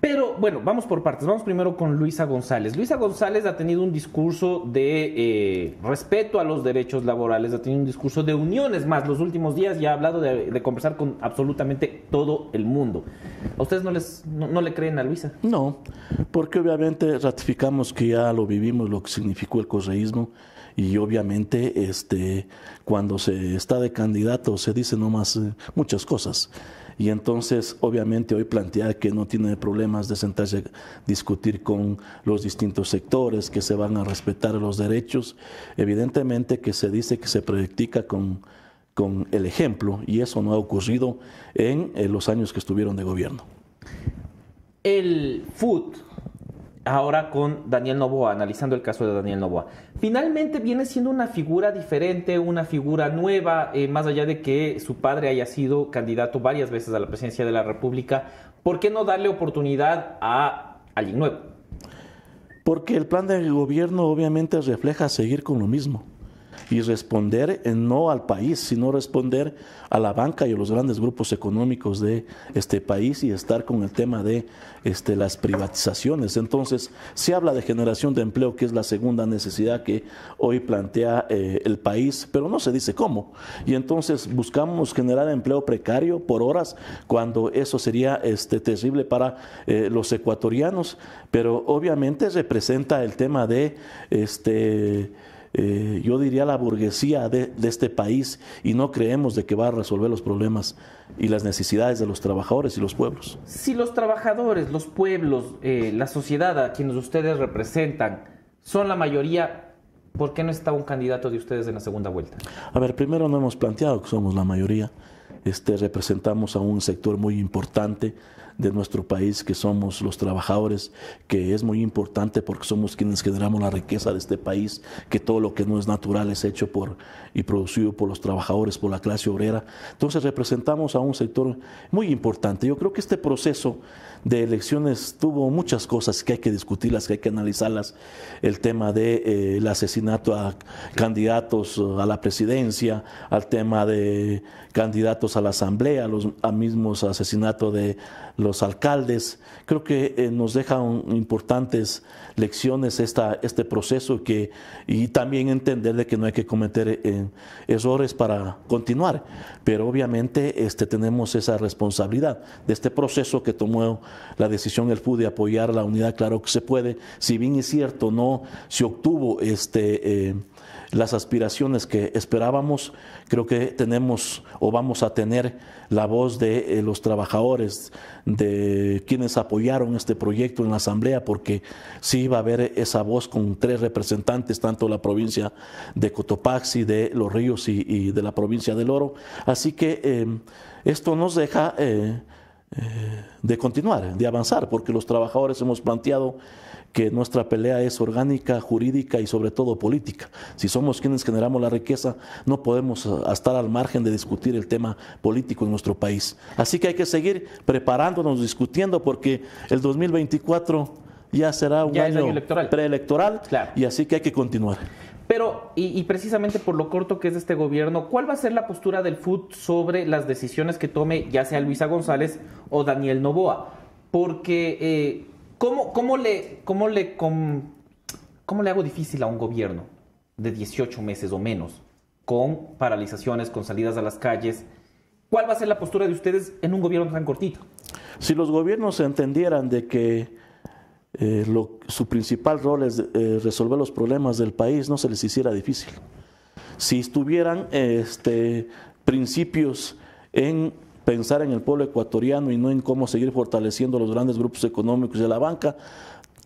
[SPEAKER 1] Pero bueno, vamos por partes. Vamos primero con Luisa González. Luisa González ha tenido un discurso de eh, respeto a los derechos laborales, ha tenido un discurso de uniones más los últimos días y ha hablado de, conversar con absolutamente todo el mundo. ¿A ustedes no, les, no, le creen a Luisa?
[SPEAKER 4] No, porque obviamente ratificamos que ya lo vivimos, lo que significó el correísmo y obviamente este, cuando se está de candidato se dicen nomás eh, muchas cosas. Y entonces, obviamente, hoy plantea que no tiene problemas de sentarse a discutir con los distintos sectores, que se van a respetar los derechos. Evidentemente que se dice que se practica con, con el ejemplo, y eso no ha ocurrido en, en los años que estuvieron de gobierno.
[SPEAKER 1] El FUT ahora con Daniel Novoa, analizando el caso de Daniel Novoa. Finalmente viene siendo una figura diferente, una figura nueva, eh, más allá de que su padre haya sido candidato varias veces a la presidencia de la República. ¿Por qué no darle oportunidad a alguien nuevo?
[SPEAKER 4] Porque el plan de gobierno obviamente refleja seguir con lo mismo y responder no al país, sino responder a la banca y a los grandes grupos económicos de este país y estar con el tema de este, las privatizaciones. Entonces, se habla de generación de empleo, que es la segunda necesidad que hoy plantea eh, el país, pero no se dice cómo. Y entonces buscamos generar empleo precario por horas, cuando eso sería este, terrible para eh, los ecuatorianos, pero obviamente representa el tema de este eh, yo diría, la burguesía de, este país y no creemos de que va a resolver los problemas y las necesidades de los trabajadores y los pueblos.
[SPEAKER 1] Si los trabajadores, los pueblos, eh, la sociedad a quienes ustedes representan son la mayoría, ¿por qué no está un candidato de ustedes en la segunda vuelta?
[SPEAKER 4] A ver, primero no hemos planteado que somos la mayoría. Este, representamos a un sector muy importante de nuestro país, que somos los trabajadores, que es muy importante porque somos quienes generamos la riqueza de este país, que todo lo que no es natural es hecho por y producido por los trabajadores, por la clase obrera. Entonces representamos a un sector muy importante. Yo creo que este proceso de elecciones tuvo muchas cosas que hay que discutirlas, que hay que analizarlas. El tema del de, eh, asesinato a candidatos a la presidencia, al tema de candidatos a la asamblea, los mismos asesinatos de los alcaldes. Creo que eh, nos dejan importantes lecciones esta, este proceso que, y también entender de que no hay que cometer eh, errores para continuar. Pero obviamente este, tenemos esa responsabilidad de este proceso que tomó la decisión el FUD de apoyar la unidad, claro que se puede. Si bien es cierto, no se obtuvo este, eh, las aspiraciones que esperábamos, creo que tenemos o vamos a tener la voz de eh, los trabajadores, de quienes apoyaron este proyecto en la Asamblea, porque sí va a haber esa voz con tres representantes, tanto de la provincia de Cotopaxi, de Los Ríos y, de la provincia del Oro. Así que eh, esto nos deja eh, de continuar, de avanzar, porque los trabajadores hemos planteado que nuestra pelea es orgánica, jurídica y sobre todo política. Si somos quienes generamos la riqueza, no podemos eh, estar al margen de discutir el tema político en nuestro país. Así que hay que seguir preparándonos, discutiendo, porque el 2024 ya será un año, preelectoral y así que hay que continuar.
[SPEAKER 1] Pero, y, precisamente por lo corto que es este gobierno, ¿cuál va a ser la postura del FUT sobre las decisiones que tome ya sea Luisa González o Daniel Novoa? Porque eh, ¿Cómo, le, cómo, le, cómo le hago difícil a un gobierno de 18 meses o menos, con paralizaciones, con salidas a las calles? ¿Cuál va a ser la postura de ustedes en un gobierno tan cortito?
[SPEAKER 4] Si los gobiernos entendieran de que eh, su principal rol es eh, resolver los problemas del país, no se les hiciera difícil. Si estuvieran este, principios en pensar en el pueblo ecuatoriano y no en cómo seguir fortaleciendo los grandes grupos económicos de la banca,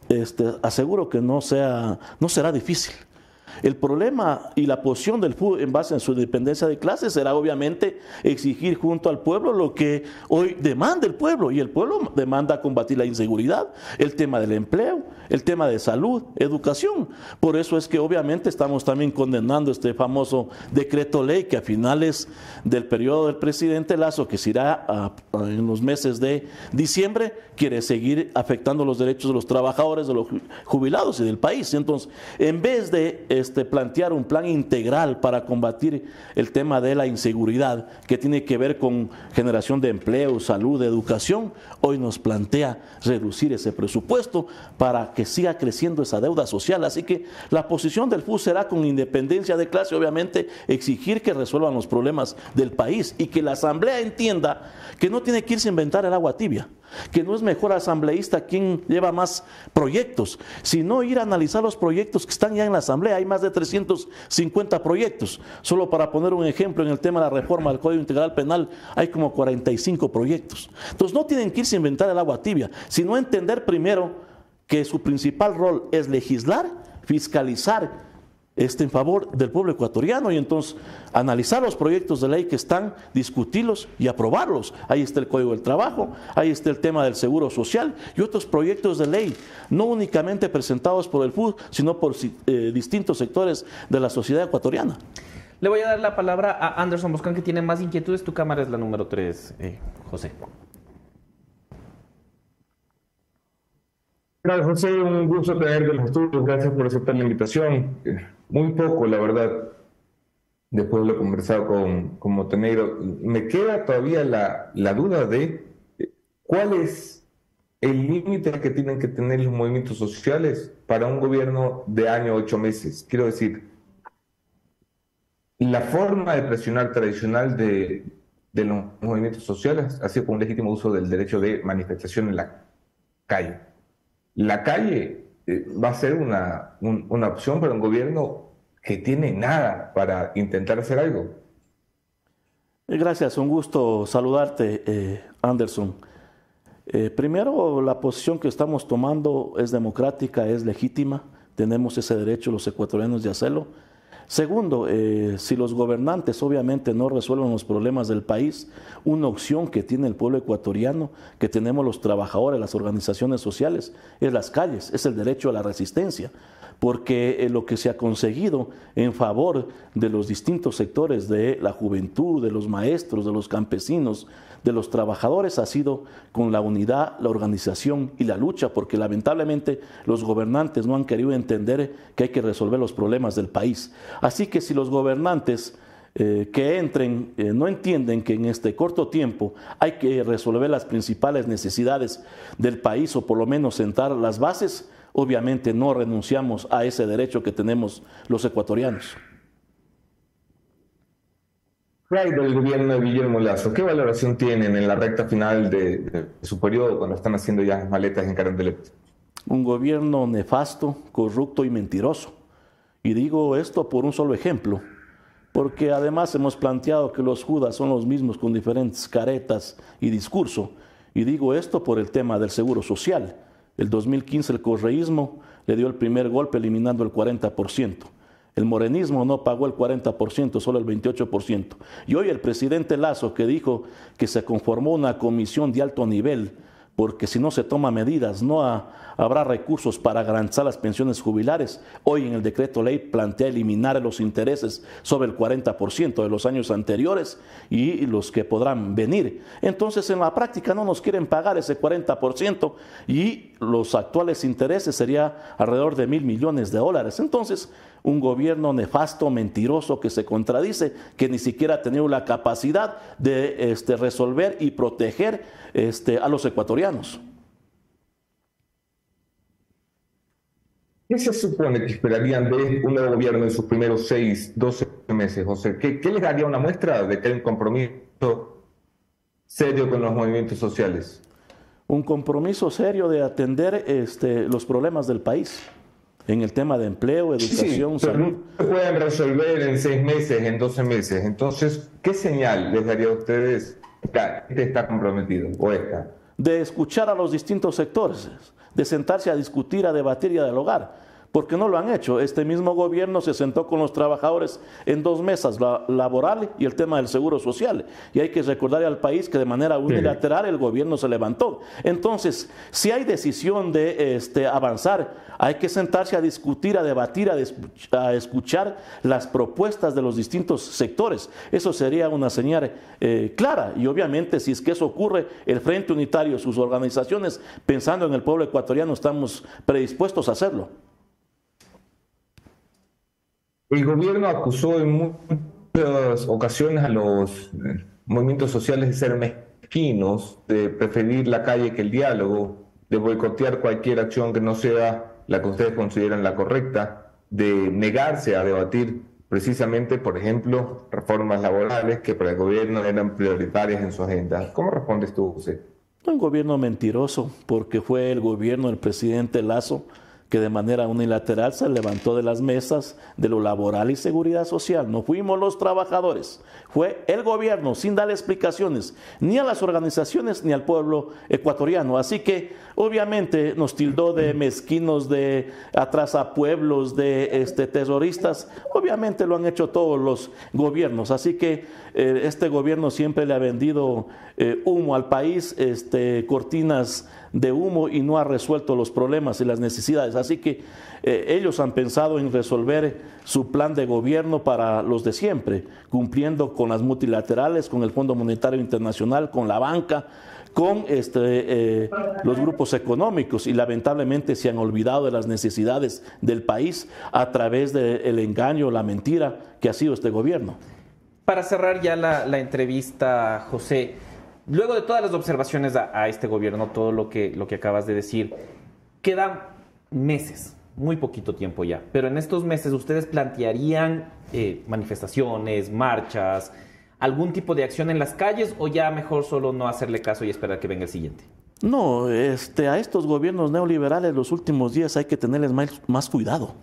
[SPEAKER 4] este, aseguro que no, sea, no será difícil. El problema y la posición del FUD en base a su independencia de clases será obviamente exigir junto al pueblo lo que hoy demanda el pueblo y el pueblo demanda combatir la inseguridad, el tema del empleo, el tema de salud, educación. Por eso es que obviamente estamos también condenando este famoso decreto ley que a finales del periodo del presidente Lazo, que se irá en los meses de diciembre, quiere seguir afectando los derechos de los trabajadores, de los jubilados y del país. Entonces, en vez de este, plantear un plan integral para combatir el tema de la inseguridad que tiene que ver con generación de empleo, salud, educación, hoy nos plantea reducir ese presupuesto para que siga creciendo esa deuda social. Así que la posición del FUS será con independencia de clase, obviamente, exigir que resuelvan los problemas del país y que la Asamblea entienda que no tiene que irse a inventar el agua tibia que no es mejor asambleísta quien lleva más proyectos, sino ir a analizar los proyectos que están ya en la asamblea. Hay más de 350 proyectos. Solo para poner un ejemplo en el tema de la reforma del Código Integral Penal, hay como 45 proyectos. Entonces no tienen que irse a inventar el agua tibia, sino entender primero que su principal rol es legislar, fiscalizar este, en favor del pueblo ecuatoriano y entonces analizar los proyectos de ley que están, discutirlos y aprobarlos. Ahí está el Código del Trabajo, ahí está el tema del Seguro Social y otros proyectos de ley, no únicamente presentados por el FUD, sino por eh, distintos sectores de la sociedad ecuatoriana.
[SPEAKER 1] Le voy a dar la palabra a Anderson Boscan, que tiene más inquietudes. Tu cámara es la número 3, eh, José.
[SPEAKER 2] Gracias, José. Un gusto tener de los estudios. Gracias por aceptar la invitación. Muy poco, la verdad, después de lo conversado con, con Montenegro. Me queda todavía la, la duda de eh, cuál es el límite que tienen que tener los movimientos sociales para un gobierno de año ocho meses. Quiero decir, la forma de presionar tradicional de, de los movimientos sociales ha sido con un legítimo uso del derecho de manifestación en la calle la calle eh, va a ser una, una opción para un gobierno que tiene nada para intentar hacer algo.
[SPEAKER 4] Eh, gracias, un gusto saludarte, eh, Anderson. primero, la posición que estamos tomando es democrática, es legítima, tenemos ese derecho los ecuatorianos de hacerlo. Segundo, eh, si los gobernantes obviamente no resuelven los problemas del país, una opción que tiene el pueblo ecuatoriano, que tenemos los trabajadores, las organizaciones sociales, es las calles, es el derecho a la resistencia porque eh, lo que se ha conseguido en favor de los distintos sectores de la juventud, de los maestros, de los campesinos, de los trabajadores ha sido con la unidad, la organización y la lucha, porque lamentablemente los gobernantes no han querido entender que hay que resolver los problemas del país. Así que si los gobernantes eh, que entren eh, no entienden que en este corto tiempo hay que resolver las principales necesidades del país o por lo menos sentar las bases, obviamente no renunciamos a ese derecho que tenemos los ecuatorianos.
[SPEAKER 2] ¿Qué hay del gobierno de Guillermo Lazo? ¿Qué valoración tienen en la recta final de, su periodo cuando están haciendo ya maletas en Carondelet?
[SPEAKER 4] Un gobierno nefasto, corrupto y mentiroso. Y digo esto por un solo ejemplo porque además hemos planteado que los judas son los mismos con diferentes caretas y discurso. Y digo esto por el tema del seguro social. El 2015 el correísmo le dio el primer golpe eliminando el 40%. El morenismo no pagó el 40%, solo el 28%. Y hoy el presidente Lazo, que dijo que se conformó una comisión de alto nivel porque si no se toman medidas no habrá recursos para garantizar las pensiones jubilares. Hoy en el decreto ley plantea eliminar los intereses sobre el 40% de los años anteriores y los que podrán venir. Entonces en la práctica no nos quieren pagar ese 40% y los actuales intereses sería alrededor de mil millones de dólares. Entonces un gobierno nefasto, mentiroso, que se contradice, que ni siquiera ha tenido la capacidad de este, resolver y proteger este, a los ecuatorianos.
[SPEAKER 2] ¿Qué se supone que esperarían de un nuevo gobierno en sus primeros seis, doce meses, José? ¿Qué, ¿Qué, les daría una muestra de que hay un compromiso serio con los movimientos sociales?
[SPEAKER 4] Un compromiso serio de atender este, los problemas del país en el tema de empleo, educación,
[SPEAKER 2] sí, salud. No pueden resolver en seis meses, en doce meses. Entonces, ¿qué señal les daría a ustedes que este está comprometido o esta?
[SPEAKER 4] De escuchar a los distintos sectores, de sentarse a discutir, a debatir y a dialogar porque no lo han hecho. Este mismo gobierno se sentó con los trabajadores en dos mesas, la laboral y el tema del seguro social. Y hay que recordarle al país que de manera unilateral el gobierno se levantó. Entonces, si hay decisión de este, avanzar, hay que sentarse a discutir, a debatir, a, escuchar las propuestas de los distintos sectores. Eso sería una señal eh, clara. Y obviamente, si es que eso ocurre, el Frente Unitario, sus organizaciones, pensando en el pueblo ecuatoriano, estamos predispuestos a hacerlo.
[SPEAKER 2] El gobierno acusó en muchas ocasiones a los eh, movimientos sociales de ser mezquinos, de preferir la calle que el diálogo, de boicotear cualquier acción que no sea la que ustedes consideran la correcta, de negarse a debatir precisamente, por ejemplo, reformas laborales que para el gobierno eran prioritarias en su agenda. ¿Cómo respondes tú, José?
[SPEAKER 4] Un gobierno mentiroso, porque fue el gobierno del presidente Lazo que de manera unilateral se levantó de las mesas de lo laboral y seguridad social. No fuimos los trabajadores, fue el gobierno sin darle explicaciones ni a las organizaciones ni al pueblo ecuatoriano. Así que obviamente nos tildó de mezquinos, de pueblos, de este, terroristas. Obviamente lo han hecho todos los gobiernos. Así que eh, este gobierno siempre le ha vendido eh, humo al país, este, cortinas de humo y no ha resuelto los problemas y las necesidades. Así que eh, ellos han pensado en resolver su plan de gobierno para los de siempre, cumpliendo con las multilaterales, con el Fondo Monetario Internacional, con la banca, con este, eh, los grupos económicos y lamentablemente se han olvidado de las necesidades del país a través del engaño, la mentira que ha sido este gobierno.
[SPEAKER 1] Para cerrar ya la entrevista, José, Luego de todas las observaciones a, este gobierno, todo lo que, lo que acabas de decir, quedan meses, muy poquito tiempo ya, pero en estos meses ustedes plantearían eh, manifestaciones, marchas, algún tipo de acción en las calles o ya mejor solo no hacerle caso y esperar que venga el siguiente?
[SPEAKER 4] No, este, a estos gobiernos neoliberales los últimos días hay que tenerles más cuidado.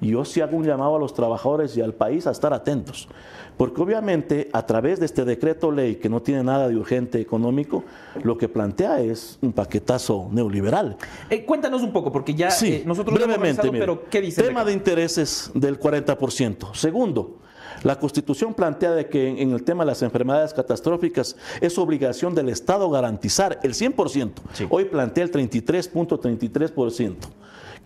[SPEAKER 4] Yo sí hago un llamado a los trabajadores y al país a estar atentos, porque obviamente a través de este decreto ley que no tiene nada de urgente económico, lo que plantea es un paquetazo neoliberal.
[SPEAKER 1] Eh, cuéntanos un poco, porque ya
[SPEAKER 4] sí, eh, nosotros brevemente, pero ¿qué dice? Tema de, intereses del 40%. Segundo, la Constitución plantea de que en el tema de las enfermedades catastróficas es obligación del Estado garantizar el 100%. Hoy plantea el 33.33%.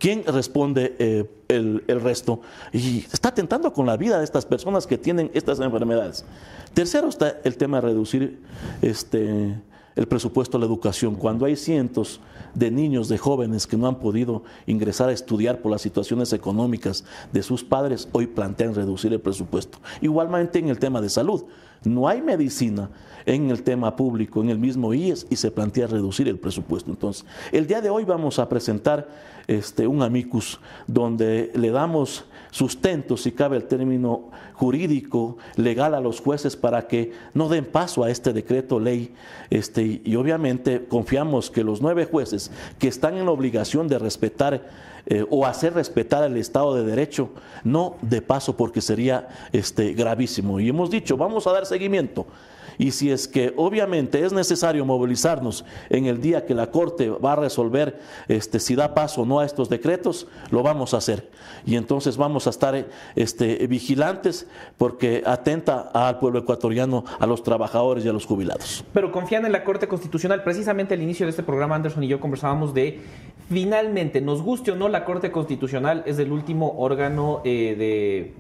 [SPEAKER 4] ¿Quién responde eh, el, resto? Y está atentando con la vida de estas personas que tienen estas enfermedades. Tercero está el tema de reducir este, el presupuesto a la educación, cuando hay cientos de niños, de jóvenes que no han podido ingresar a estudiar por las situaciones económicas de sus padres, hoy plantean reducir el presupuesto. Igualmente en el tema de salud. No hay medicina en el tema público, en el mismo IES, y se plantea reducir el presupuesto. Entonces, el día de hoy vamos a presentar este, un amicus donde le damos sustento, si cabe el término jurídico, legal a los jueces para que no den paso a este decreto ley. Este, y obviamente confiamos que los nueve jueces que están en la obligación de respetar eh, o hacer respetar el Estado de Derecho, no de paso porque sería este, gravísimo. Y hemos dicho, vamos a dar seguimiento. Y si es que obviamente es necesario movilizarnos en el día que la Corte va a resolver este, si da paso o no a estos decretos, lo vamos a hacer. Y entonces vamos a estar este, vigilantes porque atenta al pueblo ecuatoriano, a los trabajadores y a los jubilados.
[SPEAKER 1] Pero confían en la Corte Constitucional. Precisamente al inicio de este programa, Anderson y yo conversábamos de, finalmente, nos guste o no, la Corte Constitucional es el último órgano eh, de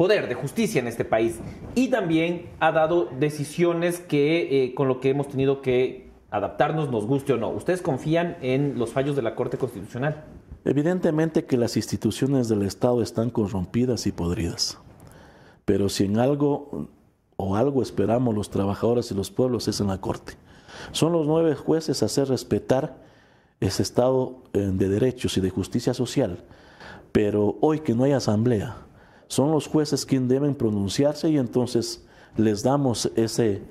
[SPEAKER 1] poder de justicia en este país y también ha dado decisiones que eh, con lo que hemos tenido que adaptarnos, nos guste o no. ¿Ustedes confían en los fallos de la Corte Constitucional?
[SPEAKER 4] Evidentemente que las instituciones del Estado están corrompidas y podridas, pero si en algo o algo esperamos los trabajadores y los pueblos es en la Corte. Son los nueve jueces a hacer respetar ese Estado eh, de derechos y de justicia social, pero hoy que no hay asamblea, son los jueces quienes deben pronunciarse y entonces les damos ese, eh,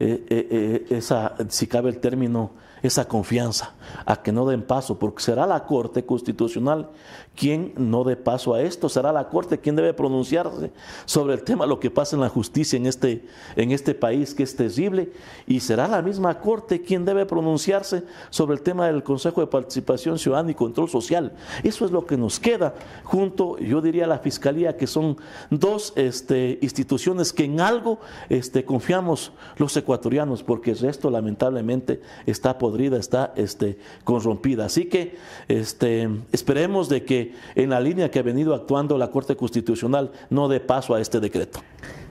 [SPEAKER 4] eh, eh, esa, si cabe el término, esa confianza a que no den paso, porque será la Corte Constitucional quien no dé paso a esto, será la Corte quien debe pronunciarse sobre el tema, lo que pasa en la justicia en este, en este país que es terrible, y será la misma Corte quien debe pronunciarse sobre el tema del Consejo de Participación Ciudadana y Control Social. Eso es lo que nos queda junto, yo diría, la Fiscalía, que son dos este, instituciones que en algo este, confiamos los ecuatorianos, porque el resto lamentablemente está podrida, está este, corrompida. Así que este, esperemos de que en la línea que ha venido actuando la Corte Constitucional no dé paso a este decreto.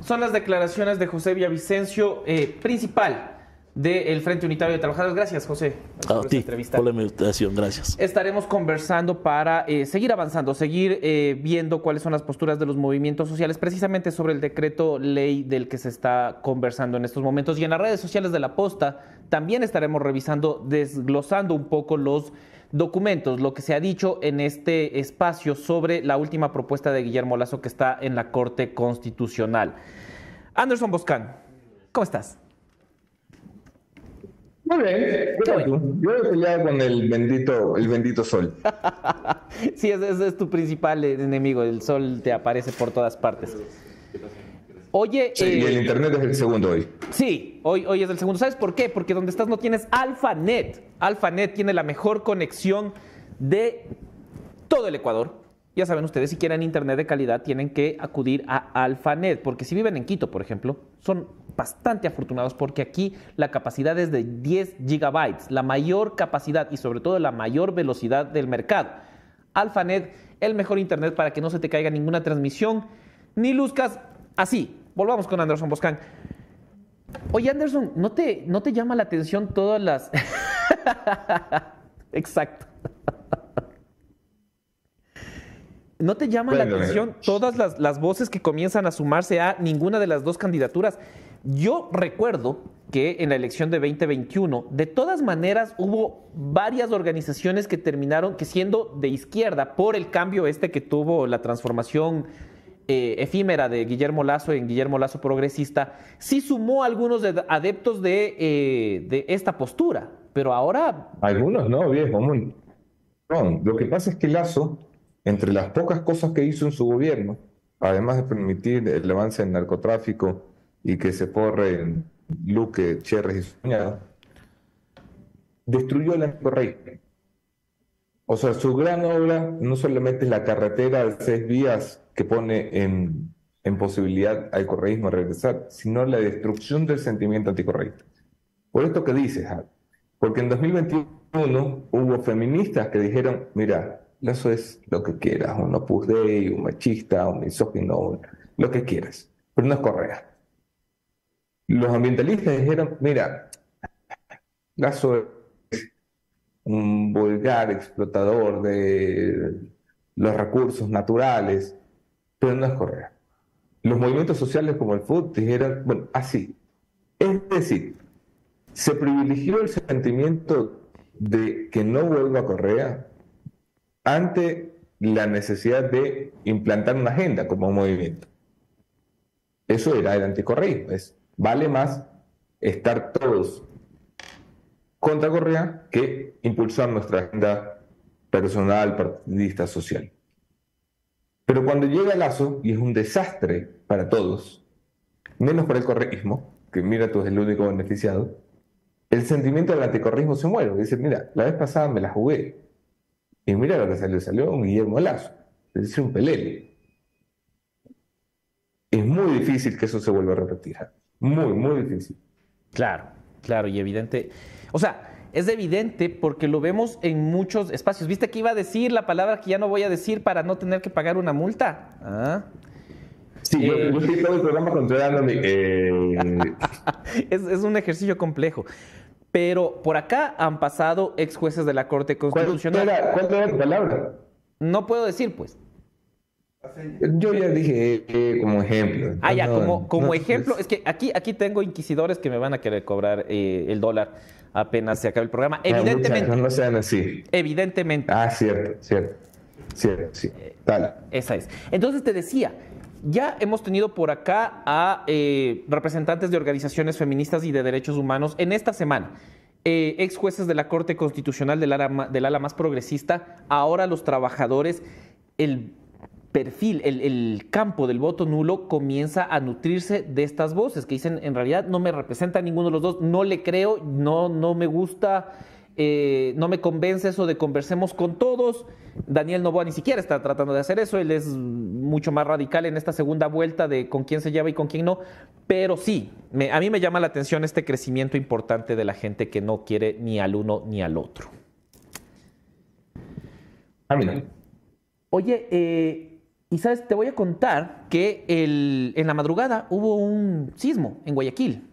[SPEAKER 1] Son las declaraciones de José Villavicencio, eh, principal del Frente Unitario de Trabajadores. Gracias, José,
[SPEAKER 4] por esta entrevista. Por la invitación, gracias.
[SPEAKER 1] Estaremos conversando para eh, seguir avanzando, seguir eh, viendo cuáles son las posturas de los movimientos sociales, precisamente sobre el decreto ley del que se está conversando en estos momentos. Y en las redes sociales de la Posta también estaremos revisando, desglosando un poco los documentos, lo que se ha dicho en este espacio sobre la última propuesta de Guillermo Lazo que está en la Corte Constitucional. Anderson Boscan, ¿cómo estás?
[SPEAKER 2] Muy bien, yo he peleado con el bendito, el bendito sol.
[SPEAKER 1] sí, ese, es tu principal enemigo, el sol te aparece por todas partes. Oye,
[SPEAKER 2] sí, y el eh, internet es el segundo hoy.
[SPEAKER 1] Sí, hoy, hoy es el segundo. ¿Sabes por qué? Porque donde estás no tienes AlphaNet. AlphaNet tiene la mejor conexión de todo el Ecuador. Ya saben ustedes, si quieren internet de calidad, tienen que acudir a AlphaNet, porque si viven en Quito, por ejemplo, son bastante afortunados porque aquí la capacidad es de 10 gigabytes, la mayor capacidad y sobre todo la mayor velocidad del mercado. AlphaNet, el mejor internet para que no se te caiga ninguna transmisión ni luzcas así. Volvamos con Anderson Boscan. Oye, Anderson, ¿no te, no te llama la atención todas las... Exacto. ¿No te llama la atención todas las, voces que comienzan a sumarse a ninguna de las dos candidaturas? Yo recuerdo que en la elección de 2021, de todas maneras, hubo varias organizaciones que terminaron siendo de izquierda por el cambio este que tuvo la transformación eh, efímera de Guillermo Lazo en Guillermo Lazo progresista, sí sumó algunos adeptos de, eh, de, esta postura, pero ahora...
[SPEAKER 2] Algunos no, viejo. No, lo que pasa es que Lazo entre las pocas cosas que hizo en su gobierno, además de permitir el avance en narcotráfico y que se porren Luque, Cherres y su destruyó el anticorreísmo. O sea, su gran obra no solamente es la carretera de seis vías que pone en, en posibilidad al correísmo regresar, sino la destrucción del sentimiento anticorreísta. Por esto que dices, porque en 2021 hubo feministas que dijeron, mira, eso es lo que quieras, un opus dei, un machista, un misógino, lo que quieras, pero no es Correa. Los ambientalistas dijeron, mira, Lazo es un vulgar explotador de los recursos naturales, pero no es Correa. Los movimientos sociales como el FUT dijeron, bueno, así. Es decir, se privilegió el sentimiento de que no vuelva a Correa ante la necesidad de implantar una agenda como movimiento. Eso era el anticorreísmo. Vale más estar todos contra Correa que impulsar nuestra agenda personal, partidista, social. Pero cuando llega Lazo, y es un desastre para todos, menos para el correísmo, que mira tú es el único beneficiado, el sentimiento del anticorreísmo se muere. Dice, mira, la vez pasada me la jugué. Y mira lo que salió, salió un Guillermo Lazo, es decir, un pelele. Es muy difícil que eso se vuelva a repetir. Muy, muy difícil.
[SPEAKER 1] Claro, claro, y evidente. O sea, es evidente porque lo vemos en muchos espacios. ¿Viste que iba a decir la palabra que ya no voy a decir para no tener que pagar una multa? ¿Ah?
[SPEAKER 2] Sí, yo, eh, estoy todo el programa controlándome. Eh...
[SPEAKER 1] es, es, un ejercicio complejo. Pero por acá han pasado ex jueces de la Corte Constitucional.
[SPEAKER 2] ¿Cuál era, la palabra?
[SPEAKER 1] No puedo decir, pues.
[SPEAKER 2] Yo ya dije eh, como ejemplo.
[SPEAKER 1] Ah, ya, como, como ejemplo. Es que aquí, aquí tengo inquisidores que me van a querer cobrar eh, el dólar apenas se acabe el programa. Evidentemente.
[SPEAKER 2] no, no sean así.
[SPEAKER 1] Evidentemente.
[SPEAKER 2] Ah, cierto, cierto. Cierto, sí. Tal.
[SPEAKER 1] Esa es. Entonces te decía, ya hemos tenido por acá a eh, representantes de organizaciones feministas y de derechos humanos en esta semana. Eh, ex jueces de la Corte Constitucional del ala, del ala más progresista, ahora los trabajadores, el perfil, el, campo del voto nulo comienza a nutrirse de estas voces que dicen, en realidad no me representa ninguno de los dos, no le creo, no, no me gusta, eh, no me convence eso de conversemos con todos. Daniel Novoa ni siquiera está tratando de hacer eso, él es mucho más radical en esta segunda vuelta de con quién se lleva y con quién no, pero sí, a mí me llama la atención este crecimiento importante de la gente que no quiere ni al uno ni al otro.
[SPEAKER 2] Ah,
[SPEAKER 1] Oye, eh, y sabes, te voy a contar que en la madrugada hubo un sismo en Guayaquil.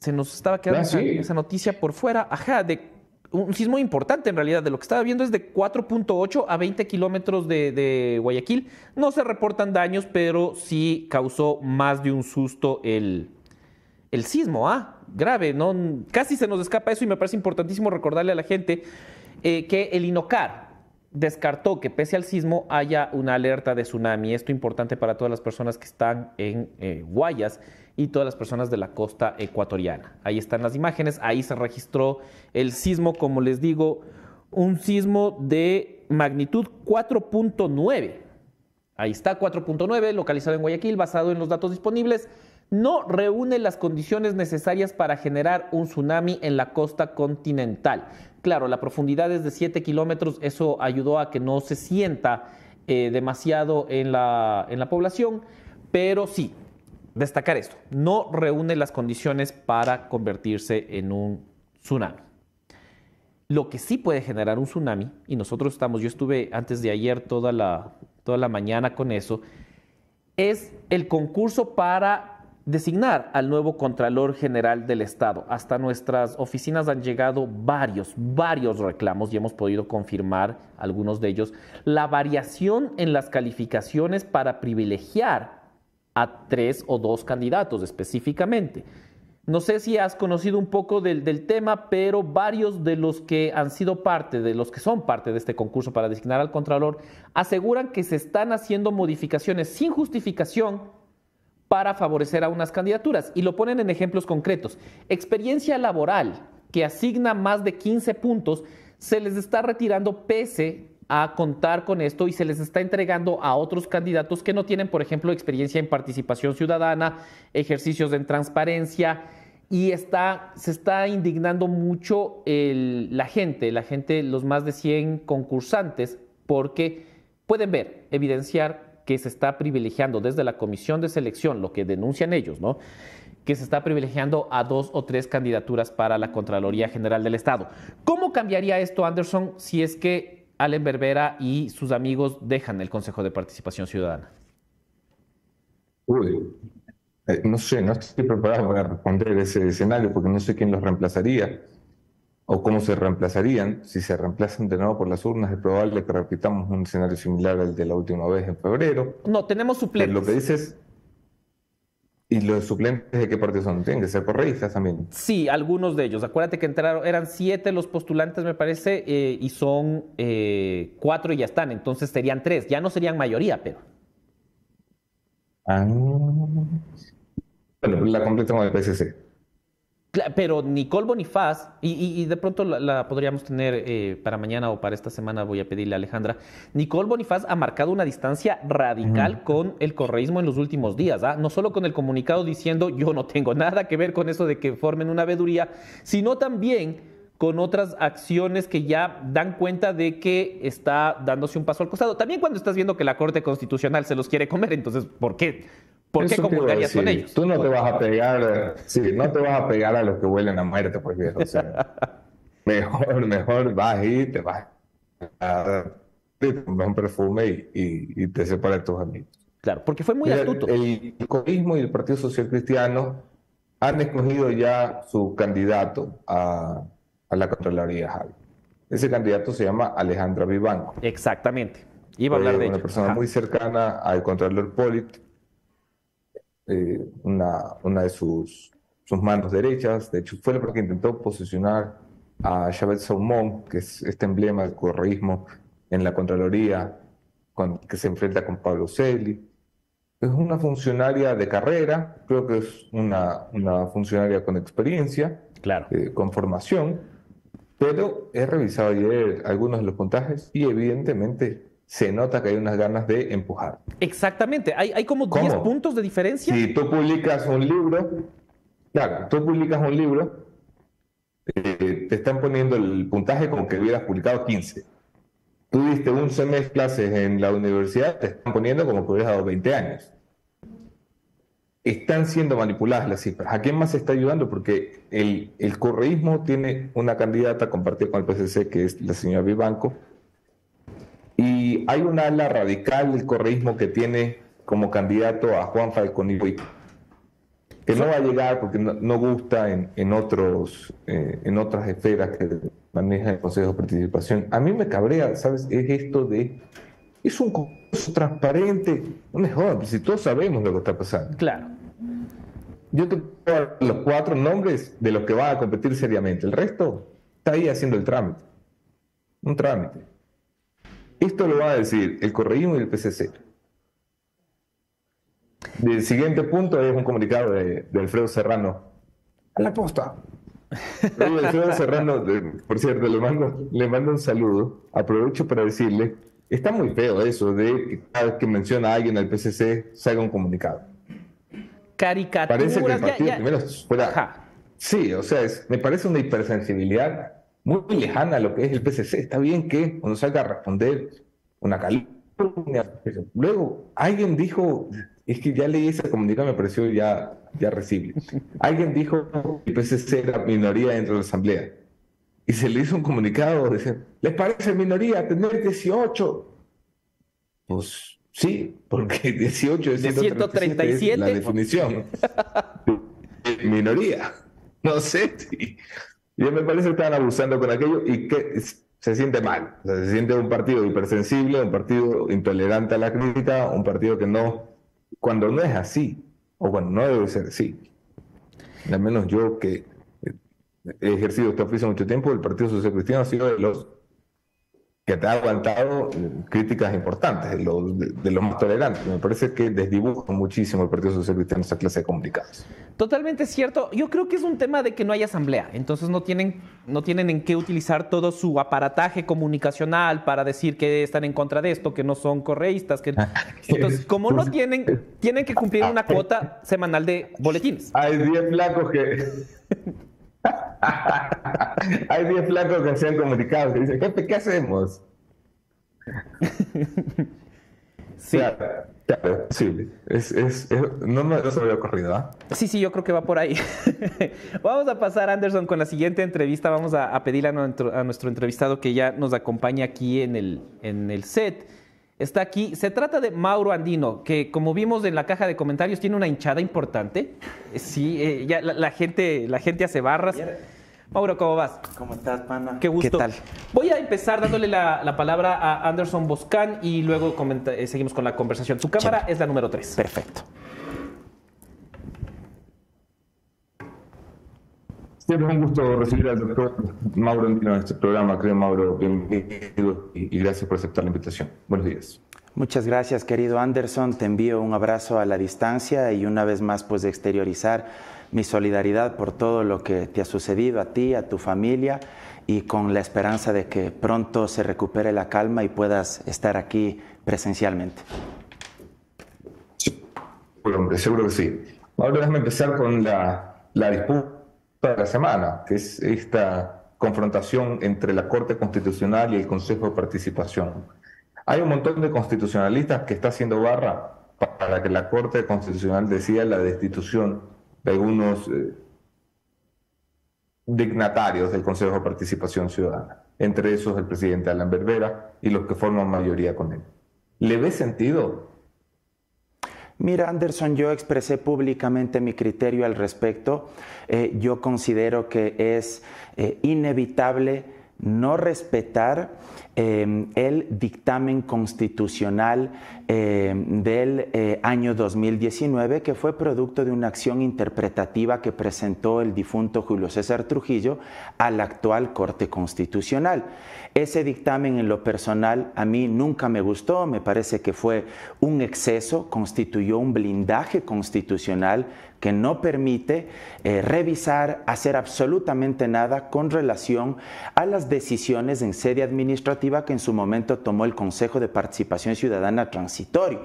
[SPEAKER 1] Se nos estaba quedando ah, esa, noticia por fuera. Ajá, de un sismo importante en realidad. De lo que estaba viendo es de 4.8 a 20 kilómetros de, Guayaquil. No se reportan daños, pero sí causó más de un susto el, el sismo. Ah, grave, ¿no? Casi se nos escapa eso y me parece importantísimo recordarle a la gente eh, que el INOCAR, descartó que pese al sismo haya una alerta de tsunami. Esto es importante para todas las personas que están en eh, Guayas y todas las personas de la costa ecuatoriana. Ahí están las imágenes, ahí se registró el sismo, como les digo, un sismo de magnitud 4.9. Ahí está 4.9, localizado en Guayaquil, basado en los datos disponibles. No reúne las condiciones necesarias para generar un tsunami en la costa continental. Claro, la profundidad es de 7 kilómetros, eso ayudó a que no se sienta eh, demasiado en la, en la población, pero sí, destacar esto, no reúne las condiciones para convertirse en un tsunami. Lo que sí puede generar un tsunami, y nosotros estamos, yo estuve antes de ayer toda la, toda la mañana con eso, es el concurso para designar al nuevo Contralor General del Estado. Hasta nuestras oficinas han llegado varios, varios reclamos y hemos podido confirmar algunos de ellos. La variación en las calificaciones para privilegiar a tres o dos candidatos específicamente. No sé si has conocido un poco del, del, tema, pero varios de los que han sido parte, de los que son parte de este concurso para designar al Contralor, aseguran que se están haciendo modificaciones sin justificación para favorecer a unas candidaturas y lo ponen en ejemplos concretos. Experiencia laboral que asigna más de 15 puntos se les está retirando pese a contar con esto y se les está entregando a otros candidatos que no tienen, por ejemplo, experiencia en participación ciudadana, ejercicios en transparencia y está, se está indignando mucho la gente, la gente, los más de 100 concursantes, porque pueden ver, evidenciar que se está privilegiando desde la comisión de selección, lo que denuncian ellos, ¿no? que se está privilegiando a dos o tres candidaturas para la Contraloría General del Estado. ¿Cómo cambiaría esto, Anderson, si es que Allen Berbera y sus amigos dejan el Consejo de Participación Ciudadana?
[SPEAKER 2] Uy, eh, no sé, no estoy preparado para responder ese escenario porque no sé quién los reemplazaría. O cómo se reemplazarían. Si se reemplazan de nuevo por las urnas, es probable que repitamos un escenario similar al de la última vez en febrero.
[SPEAKER 1] No, tenemos suplentes.
[SPEAKER 2] Lo que dices, ¿y los suplentes de qué partido son? ¿Tienen que ser correístas también?
[SPEAKER 1] Sí, algunos de ellos. Acuérdate que entraron, eran siete los postulantes, me parece, eh, y son eh, cuatro y ya están. Entonces serían tres. Ya no serían mayoría, pero.
[SPEAKER 2] Ah. Bueno, la completamos del PSC.
[SPEAKER 1] Pero Nicole Bonifaz, y, de pronto la, podríamos tener eh, para mañana o para esta semana, voy a pedirle a Alejandra, Nicole Bonifaz ha marcado una distancia radical con el correísmo en los últimos días, ¿ah? no solo con el comunicado diciendo yo no tengo nada que ver con eso de que formen una veeduría, sino también con otras acciones que ya dan cuenta de que está dándose un paso al costado. También cuando estás viendo que la Corte Constitucional se los quiere comer, entonces, ¿por qué? ¿Por qué comulgarías con ellos?
[SPEAKER 2] Tú no te vas a pegar, sí, no te vas a pegar a los que huelen a muerte, pues viejo. O sea, mejor, mejor vas y te vas a dar un perfume y, te separas de tus amigos.
[SPEAKER 1] Claro, porque fue muy astuto.
[SPEAKER 2] El, el comunismo y el Partido Social Cristiano han escogido ya su candidato a, a la Contraloría Ese candidato se llama Alejandra Vivanco.
[SPEAKER 1] Exactamente. Iba a hablar de
[SPEAKER 2] Una persona muy cercana al Contralor Polit eh, una, una de sus, sus manos derechas. De hecho, fue la que intentó posicionar a Chavez Saumon, que es este emblema del correísmo en la Contraloría, con, que se enfrenta con Pablo Celi. Es una funcionaria de carrera, creo que es una, una funcionaria con experiencia,
[SPEAKER 1] claro.
[SPEAKER 2] Eh, con formación, pero he revisado ayer algunos de los puntajes y evidentemente se nota que hay unas ganas de empujar.
[SPEAKER 1] Exactamente, hay, hay como 10 puntos de diferencia.
[SPEAKER 2] Si tú publicas un libro, claro, tú publicas un libro, eh, te están poniendo el puntaje como que hubieras publicado 15. Tú diste un semestre de clases en la universidad, te están poniendo como que hubieras dado 20 años. Están siendo manipuladas las cifras. ¿A quién más se está ayudando? Porque el, el correísmo tiene una candidata compartida con el PCC, que es la señora Vivanco, y hay una ala radical del correísmo que tiene como candidato a Juan Falcón que no va a llegar porque no, gusta en, otros, eh, en otras esferas que maneja el Consejo de Participación. A mí me cabrea, ¿sabes? Es esto de. Es un concurso transparente. No mejor, si todos sabemos lo que está pasando.
[SPEAKER 1] Claro.
[SPEAKER 2] Yo te puedo los cuatro nombres de los que van a competir seriamente. El resto está ahí haciendo el trámite. Un trámite. Esto lo va a decir el correísmo y el PCC. El siguiente punto es un comunicado de, Alfredo Serrano. A la posta. Alfredo Serrano, por cierto, le mando, le mando un saludo. Aprovecho para decirle, está muy feo eso de que cada vez que menciona a alguien al PCC salga un comunicado.
[SPEAKER 1] Caricaturas.
[SPEAKER 2] Parece que el partido primero fuera... Sí, o sea, me parece una hipersensibilidad muy lejana a lo que es el PCC. Está bien que cuando salga a responder una calumnia. Luego, alguien dijo, es que ya leí ese comunicado, me pareció ya, ya recible. Alguien dijo que el PCC era minoría dentro de la Asamblea. Y se le hizo un comunicado, decir, ¿les parece minoría tener 18? Pues sí, porque 18 es
[SPEAKER 1] de 137
[SPEAKER 2] la definición. minoría. No sé si y me parece que estaban abusando con aquello y que se siente mal. se siente un partido hipersensible, un partido intolerante a la crítica, un partido que no, cuando no es así, o cuando no debe ser así. Al menos yo que he ejercido este oficio mucho tiempo, el Partido Social Cristiano ha sido de los que te ha aguantado críticas importantes, de los, de, los más tolerantes. Me parece que desdibuja muchísimo el Partido Social Cristiano esa clase de comunicados.
[SPEAKER 1] Totalmente cierto. Yo creo que es un tema de que no hay asamblea, entonces no tienen, no tienen en qué utilizar todo su aparataje comunicacional para decir que están en contra de esto, que no son correístas. Que... Entonces, como no tienen, tienen que cumplir una cuota semanal de boletines.
[SPEAKER 2] Hay 10 flacos que... Hay 10 flacos que se han comunicado que dicen, jefe, ¿qué hacemos?
[SPEAKER 1] sí.
[SPEAKER 2] Claro, sí. Es, es, no, no, se me había ocurrido. ¿ah?
[SPEAKER 1] Sí, sí, yo creo que va por ahí. Vamos a pasar, Anderson, con la siguiente entrevista. Vamos a, a pedirle a nuestro, a nuestro, entrevistado que ya nos acompañe aquí en el, en el set está aquí. Se trata de Mauro Andino, que como vimos en la caja de comentarios tiene una hinchada importante. Sí, eh, ya la, gente, la gente hace barras. Mauro, ¿cómo vas?
[SPEAKER 5] ¿Cómo estás, pana?
[SPEAKER 1] Qué gusto.
[SPEAKER 5] ¿Qué tal?
[SPEAKER 1] Voy a empezar dándole la, la palabra a Anderson Boscan y luego comenta- eh, seguimos con la conversación. Tu cámara
[SPEAKER 5] Chévere.
[SPEAKER 1] es la número 3.
[SPEAKER 5] Perfecto.
[SPEAKER 2] Siempre es un gusto recibir al doctor Mauro Andino en este programa. Creo, Mauro, bienvenido y, y gracias por aceptar la invitación. Buenos días.
[SPEAKER 5] Muchas gracias, querido Anderson. Te envío un abrazo a la distancia y una vez más, pues, exteriorizar mi solidaridad por todo lo que te ha sucedido a ti, a tu familia y con la esperanza de que pronto se recupere la calma y puedas estar aquí presencialmente.
[SPEAKER 2] Bueno, hombre, seguro que sí. Ahora déjame empezar con la, la disputa de la semana, que es esta confrontación entre la Corte Constitucional y el Consejo de Participación. Hay un montón de constitucionalistas que está haciendo barra para que la Corte Constitucional decida la destitución de algunos eh, dignatarios del Consejo de Participación Ciudadana, entre esos el presidente Alan Berbera y los que forman mayoría con él. ¿Le ve sentido
[SPEAKER 5] Mira, Anderson, yo expresé públicamente mi criterio al respecto. Eh, yo considero que es eh, inevitable no respetar eh, el dictamen constitucional eh, del eh, año 2019, que fue producto de una acción interpretativa que presentó el difunto Julio César Trujillo a la actual Corte Constitucional. Ese dictamen en lo personal a mí nunca me gustó, me parece que fue un exceso, constituyó un blindaje constitucional que no permite eh, revisar, hacer absolutamente nada con relación a las decisiones en sede administrativa que en su momento tomó el Consejo de Participación Ciudadana Transitorio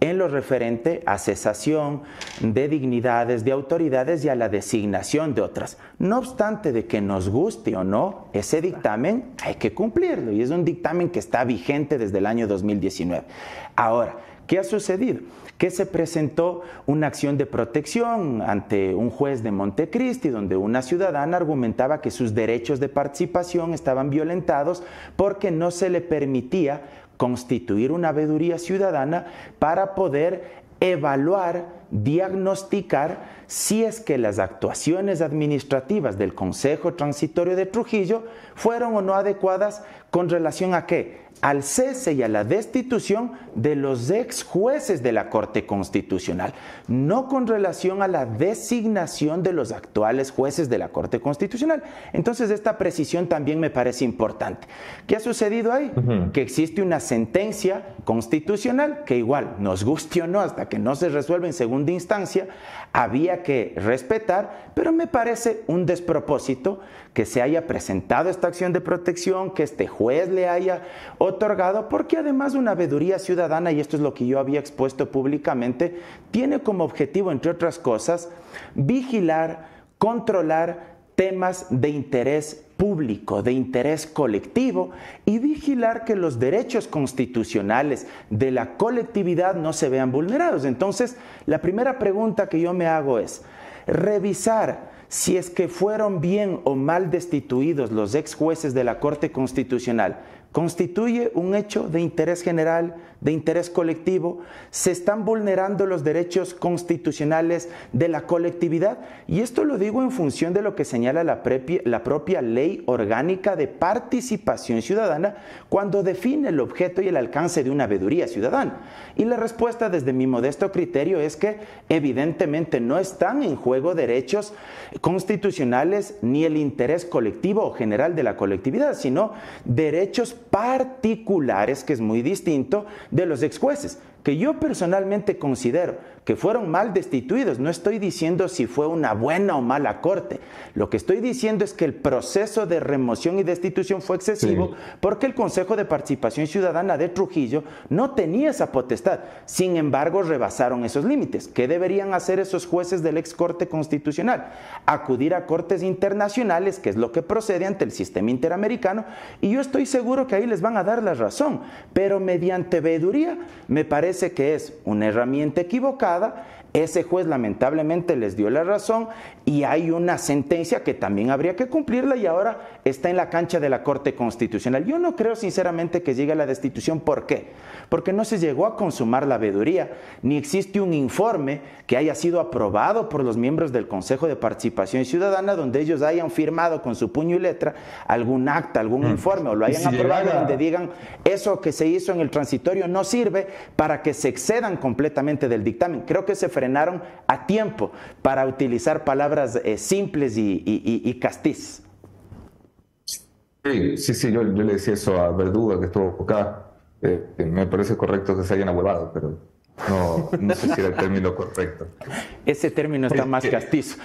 [SPEAKER 5] en lo referente a cesación de dignidades, de autoridades y a la designación de otras. No obstante de que nos guste o no, ese dictamen hay que cumplirlo y es un dictamen que está vigente desde el año 2019. Ahora, ¿qué ha sucedido? Que se presentó una acción de protección ante un juez de Montecristi, donde una ciudadana argumentaba que sus derechos de participación estaban violentados porque no se le permitía constituir una veeduría ciudadana para poder evaluar, diagnosticar si es que las actuaciones administrativas del Consejo Transitorio de Trujillo fueron o no adecuadas con relación a qué? Al cese y a la destitución de los ex jueces de la Corte Constitucional, no con relación a la designación de los actuales jueces de la Corte Constitucional. Entonces, esta precisión también me parece importante. ¿Qué ha sucedido ahí? Que existe una sentencia constitucional que igual, nos guste o no, hasta que no se resuelve en segunda instancia, había que respetar, pero me parece un despropósito que se haya presentado esta acción de protección, que este juez le haya otorgado, porque además una veeduría ciudadana, y esto es lo que yo había expuesto públicamente, tiene como objetivo, entre otras cosas, vigilar, controlar temas de interés público, de interés colectivo y vigilar que los derechos constitucionales de la colectividad no se vean vulnerados. Entonces, la primera pregunta que yo me hago es, revisar si es que fueron bien o mal destituidos los ex jueces de la Corte Constitucional, constituye un hecho de interés general, de interés colectivo, se están vulnerando los derechos constitucionales de la colectividad y esto lo digo en función de lo que señala la, propia ley orgánica de participación ciudadana cuando define el objeto y el alcance de una veeduría ciudadana. Y la respuesta desde mi modesto criterio es que evidentemente no están en juego derechos constitucionales ni el interés colectivo o general de la colectividad, sino derechos particulares, que es muy distinto, de los ex jueces, que yo personalmente considero que fueron mal destituidos. No estoy diciendo si fue una buena o mala corte. Lo que estoy diciendo es que el proceso de remoción y destitución fue excesivo
[SPEAKER 2] Sí.
[SPEAKER 5] porque el Consejo de Participación Ciudadana de Trujillo no tenía esa potestad. Sin embargo, rebasaron esos límites. ¿Qué deberían hacer esos jueces del ex Corte Constitucional? Acudir a cortes internacionales, que es lo que procede ante el sistema interamericano, y yo estoy seguro que ahí les van a dar la razón. Pero mediante veeduría, me parece que es una herramienta equivocada Ese juez lamentablemente les dio la razón y hay una sentencia que también habría que cumplirla y ahora está en la cancha de la Corte Constitucional. Yo no creo sinceramente que llegue a la destitución. ¿Por qué? Porque no se llegó a consumar la veeduría, ni existe un informe que haya sido aprobado por los miembros del Consejo de Participación Ciudadana donde ellos hayan firmado con su puño y letra algún acta, algún mm. informe o lo hayan aprobado donde digan eso que se hizo en el transitorio no sirve para que se excedan completamente del dictamen. Creo que se frenaron a tiempo para utilizar palabras eh, simples y, y, castizas.
[SPEAKER 2] Sí, sí, sí, yo, le decía eso a Verduga que estuvo acá. Eh, me parece correcto que se hayan ahuevado, pero no, no sé si era el término correcto.
[SPEAKER 5] Ese término está más castizo.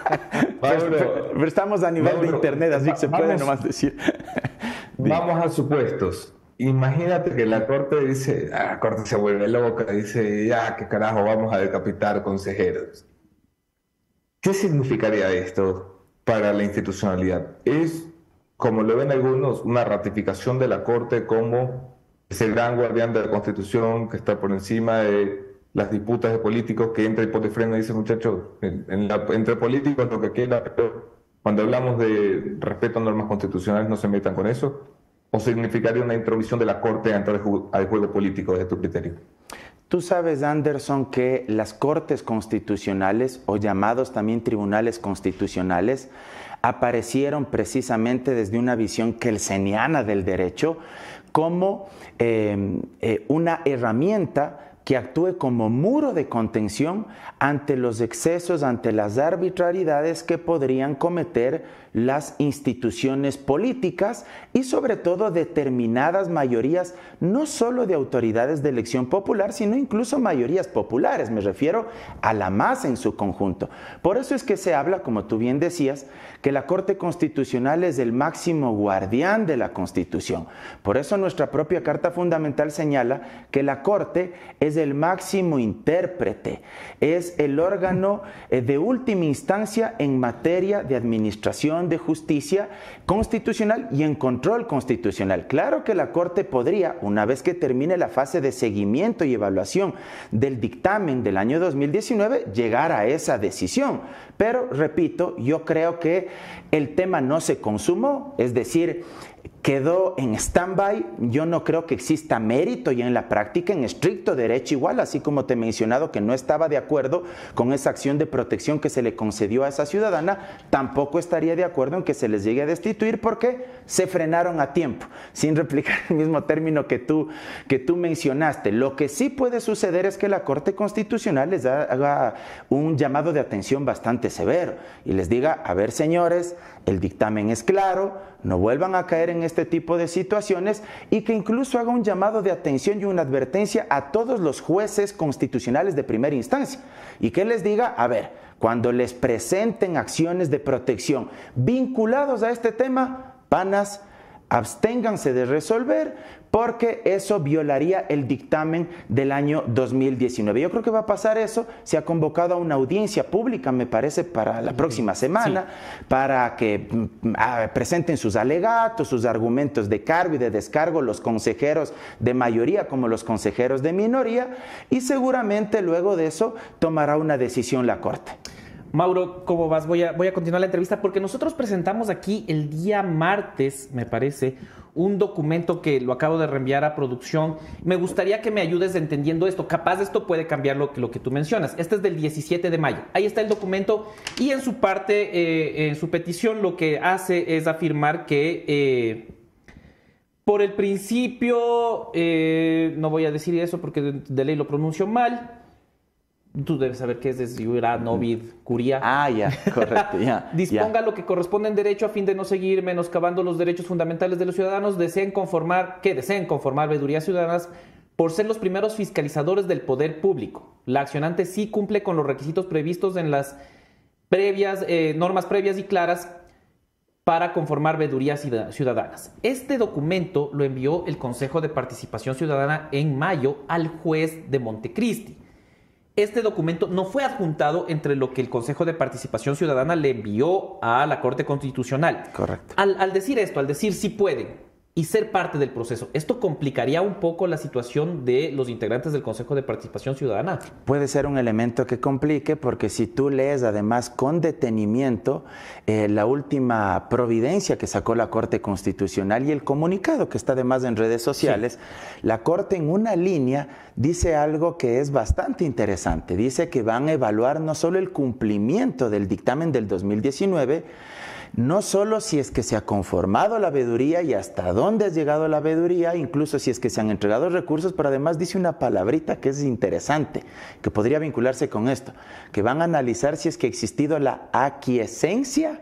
[SPEAKER 5] pero, estamos a nivel de internet, así que se puede nomás decir.
[SPEAKER 2] vamos a supuestos. Imagínate que la corte dice, la corte se vuelve loca, dice, ya, qué carajo, vamos a decapitar consejeros. ¿Qué significaría esto para la institucionalidad? Es, como lo ven algunos, una ratificación de la corte como ese gran guardián de la constitución que está por encima de las disputas de políticos que entra y pone freno y dice, muchachos, entre políticos lo que quiera, pero cuando hablamos de respeto a normas constitucionales no se metan con eso o significaría una intromisión de la Corte dentro al juego político desde tu criterio?
[SPEAKER 5] Tú sabes, Anderson, que las cortes constitucionales o llamados también tribunales constitucionales aparecieron precisamente desde una visión kelseniana del derecho como eh, eh, una herramienta que actúe como muro de contención ante los excesos, ante las arbitrariedades que podrían cometer las instituciones políticas y sobre todo determinadas mayorías, no solo de autoridades de elección popular, sino incluso mayorías populares, me refiero a la masa en su conjunto. Por eso es que se habla, como tú bien decías, que la Corte Constitucional es el máximo guardián de la Constitución. Por eso nuestra propia Carta Fundamental señala que la Corte es el máximo intérprete, es el órgano eh, de última instancia en materia de administración de Justicia Constitucional y en control constitucional. Claro que la Corte podría, una vez que termine la fase de seguimiento y evaluación del dictamen del año 2019, llegar a esa decisión. Pero, repito, yo creo que el tema no se consumó, es decir, quedó en stand-by. Yo no creo que exista mérito ya en la práctica, en estricto derecho igual, así como te he mencionado que no estaba de acuerdo con esa acción de protección que se le concedió a esa ciudadana, tampoco estaría de acuerdo en que se les llegue a destituir porque se frenaron a tiempo, sin replicar el mismo término que tú, que tú mencionaste. Lo que sí puede suceder es que la Corte Constitucional les haga un llamado de atención bastante severo y les diga, a ver señores, el dictamen es claro, no vuelvan a caer en este tipo de situaciones y que incluso haga un llamado de atención y una advertencia a todos los jueces constitucionales de primera instancia. Y que les diga, a ver, cuando les presenten acciones de protección vinculados a este tema, panas, absténganse de resolver porque eso violaría el dictamen del año 2019. Yo creo que va a pasar eso. Se ha convocado a una audiencia pública, me parece, para la próxima semana, para que mm, ah, presenten sus alegatos, sus argumentos de cargo y de descargo los consejeros de mayoría como los consejeros de minoría, y seguramente luego de eso tomará una decisión la Corte.
[SPEAKER 1] Mauro, ¿cómo vas? Voy a, voy a continuar la entrevista porque nosotros presentamos aquí el día martes, me parece, un documento que lo acabo de reenviar a producción. Me gustaría que me ayudes entendiendo esto. Capaz esto puede cambiar lo que, lo que tú mencionas. Este es del 17 de mayo. Ahí está el documento y en su parte, eh, en su petición, lo que hace es afirmar que... Eh, por el principio, eh, no voy a decir eso porque de ley lo pronuncio mal, Tú debes saber qué es de Novid, Curia.
[SPEAKER 5] Ah, ya, correcto, ya.
[SPEAKER 1] Disponga lo que corresponde en derecho a fin de no seguir menoscabando los derechos fundamentales de los ciudadanos. Deseen conformar, que deseen conformar veedurías ciudadanas por ser los primeros fiscalizadores del poder público. La accionante sí cumple con los requisitos previstos en las previas, eh, normas previas y claras para conformar veedurías ciudadanas. Este documento lo envió el Consejo de Participación Ciudadana en mayo al juez de Montecristi este documento no fue adjuntado entre lo que el Consejo de Participación Ciudadana le envió a la Corte Constitucional.
[SPEAKER 5] Correcto.
[SPEAKER 1] Al, decir esto, al decir sí pueden, y ser parte del proceso. ¿Esto complicaría un poco la situación de los integrantes del Consejo de Participación Ciudadana?
[SPEAKER 5] Puede ser un elemento que complique porque si tú lees además con detenimiento eh, la última providencia que sacó la Corte Constitucional y el comunicado que está además en redes sociales, la Corte en una línea dice algo que es bastante interesante. Dice que van a evaluar no solo el cumplimiento del dictamen del 2019, no solo si es que se ha conformado la veeduría y hasta dónde ha llegado la veeduría, incluso si es que se han entregado recursos, pero además dice una palabrita que es interesante, que podría vincularse con esto, que van a analizar si es que ha existido la aquiescencia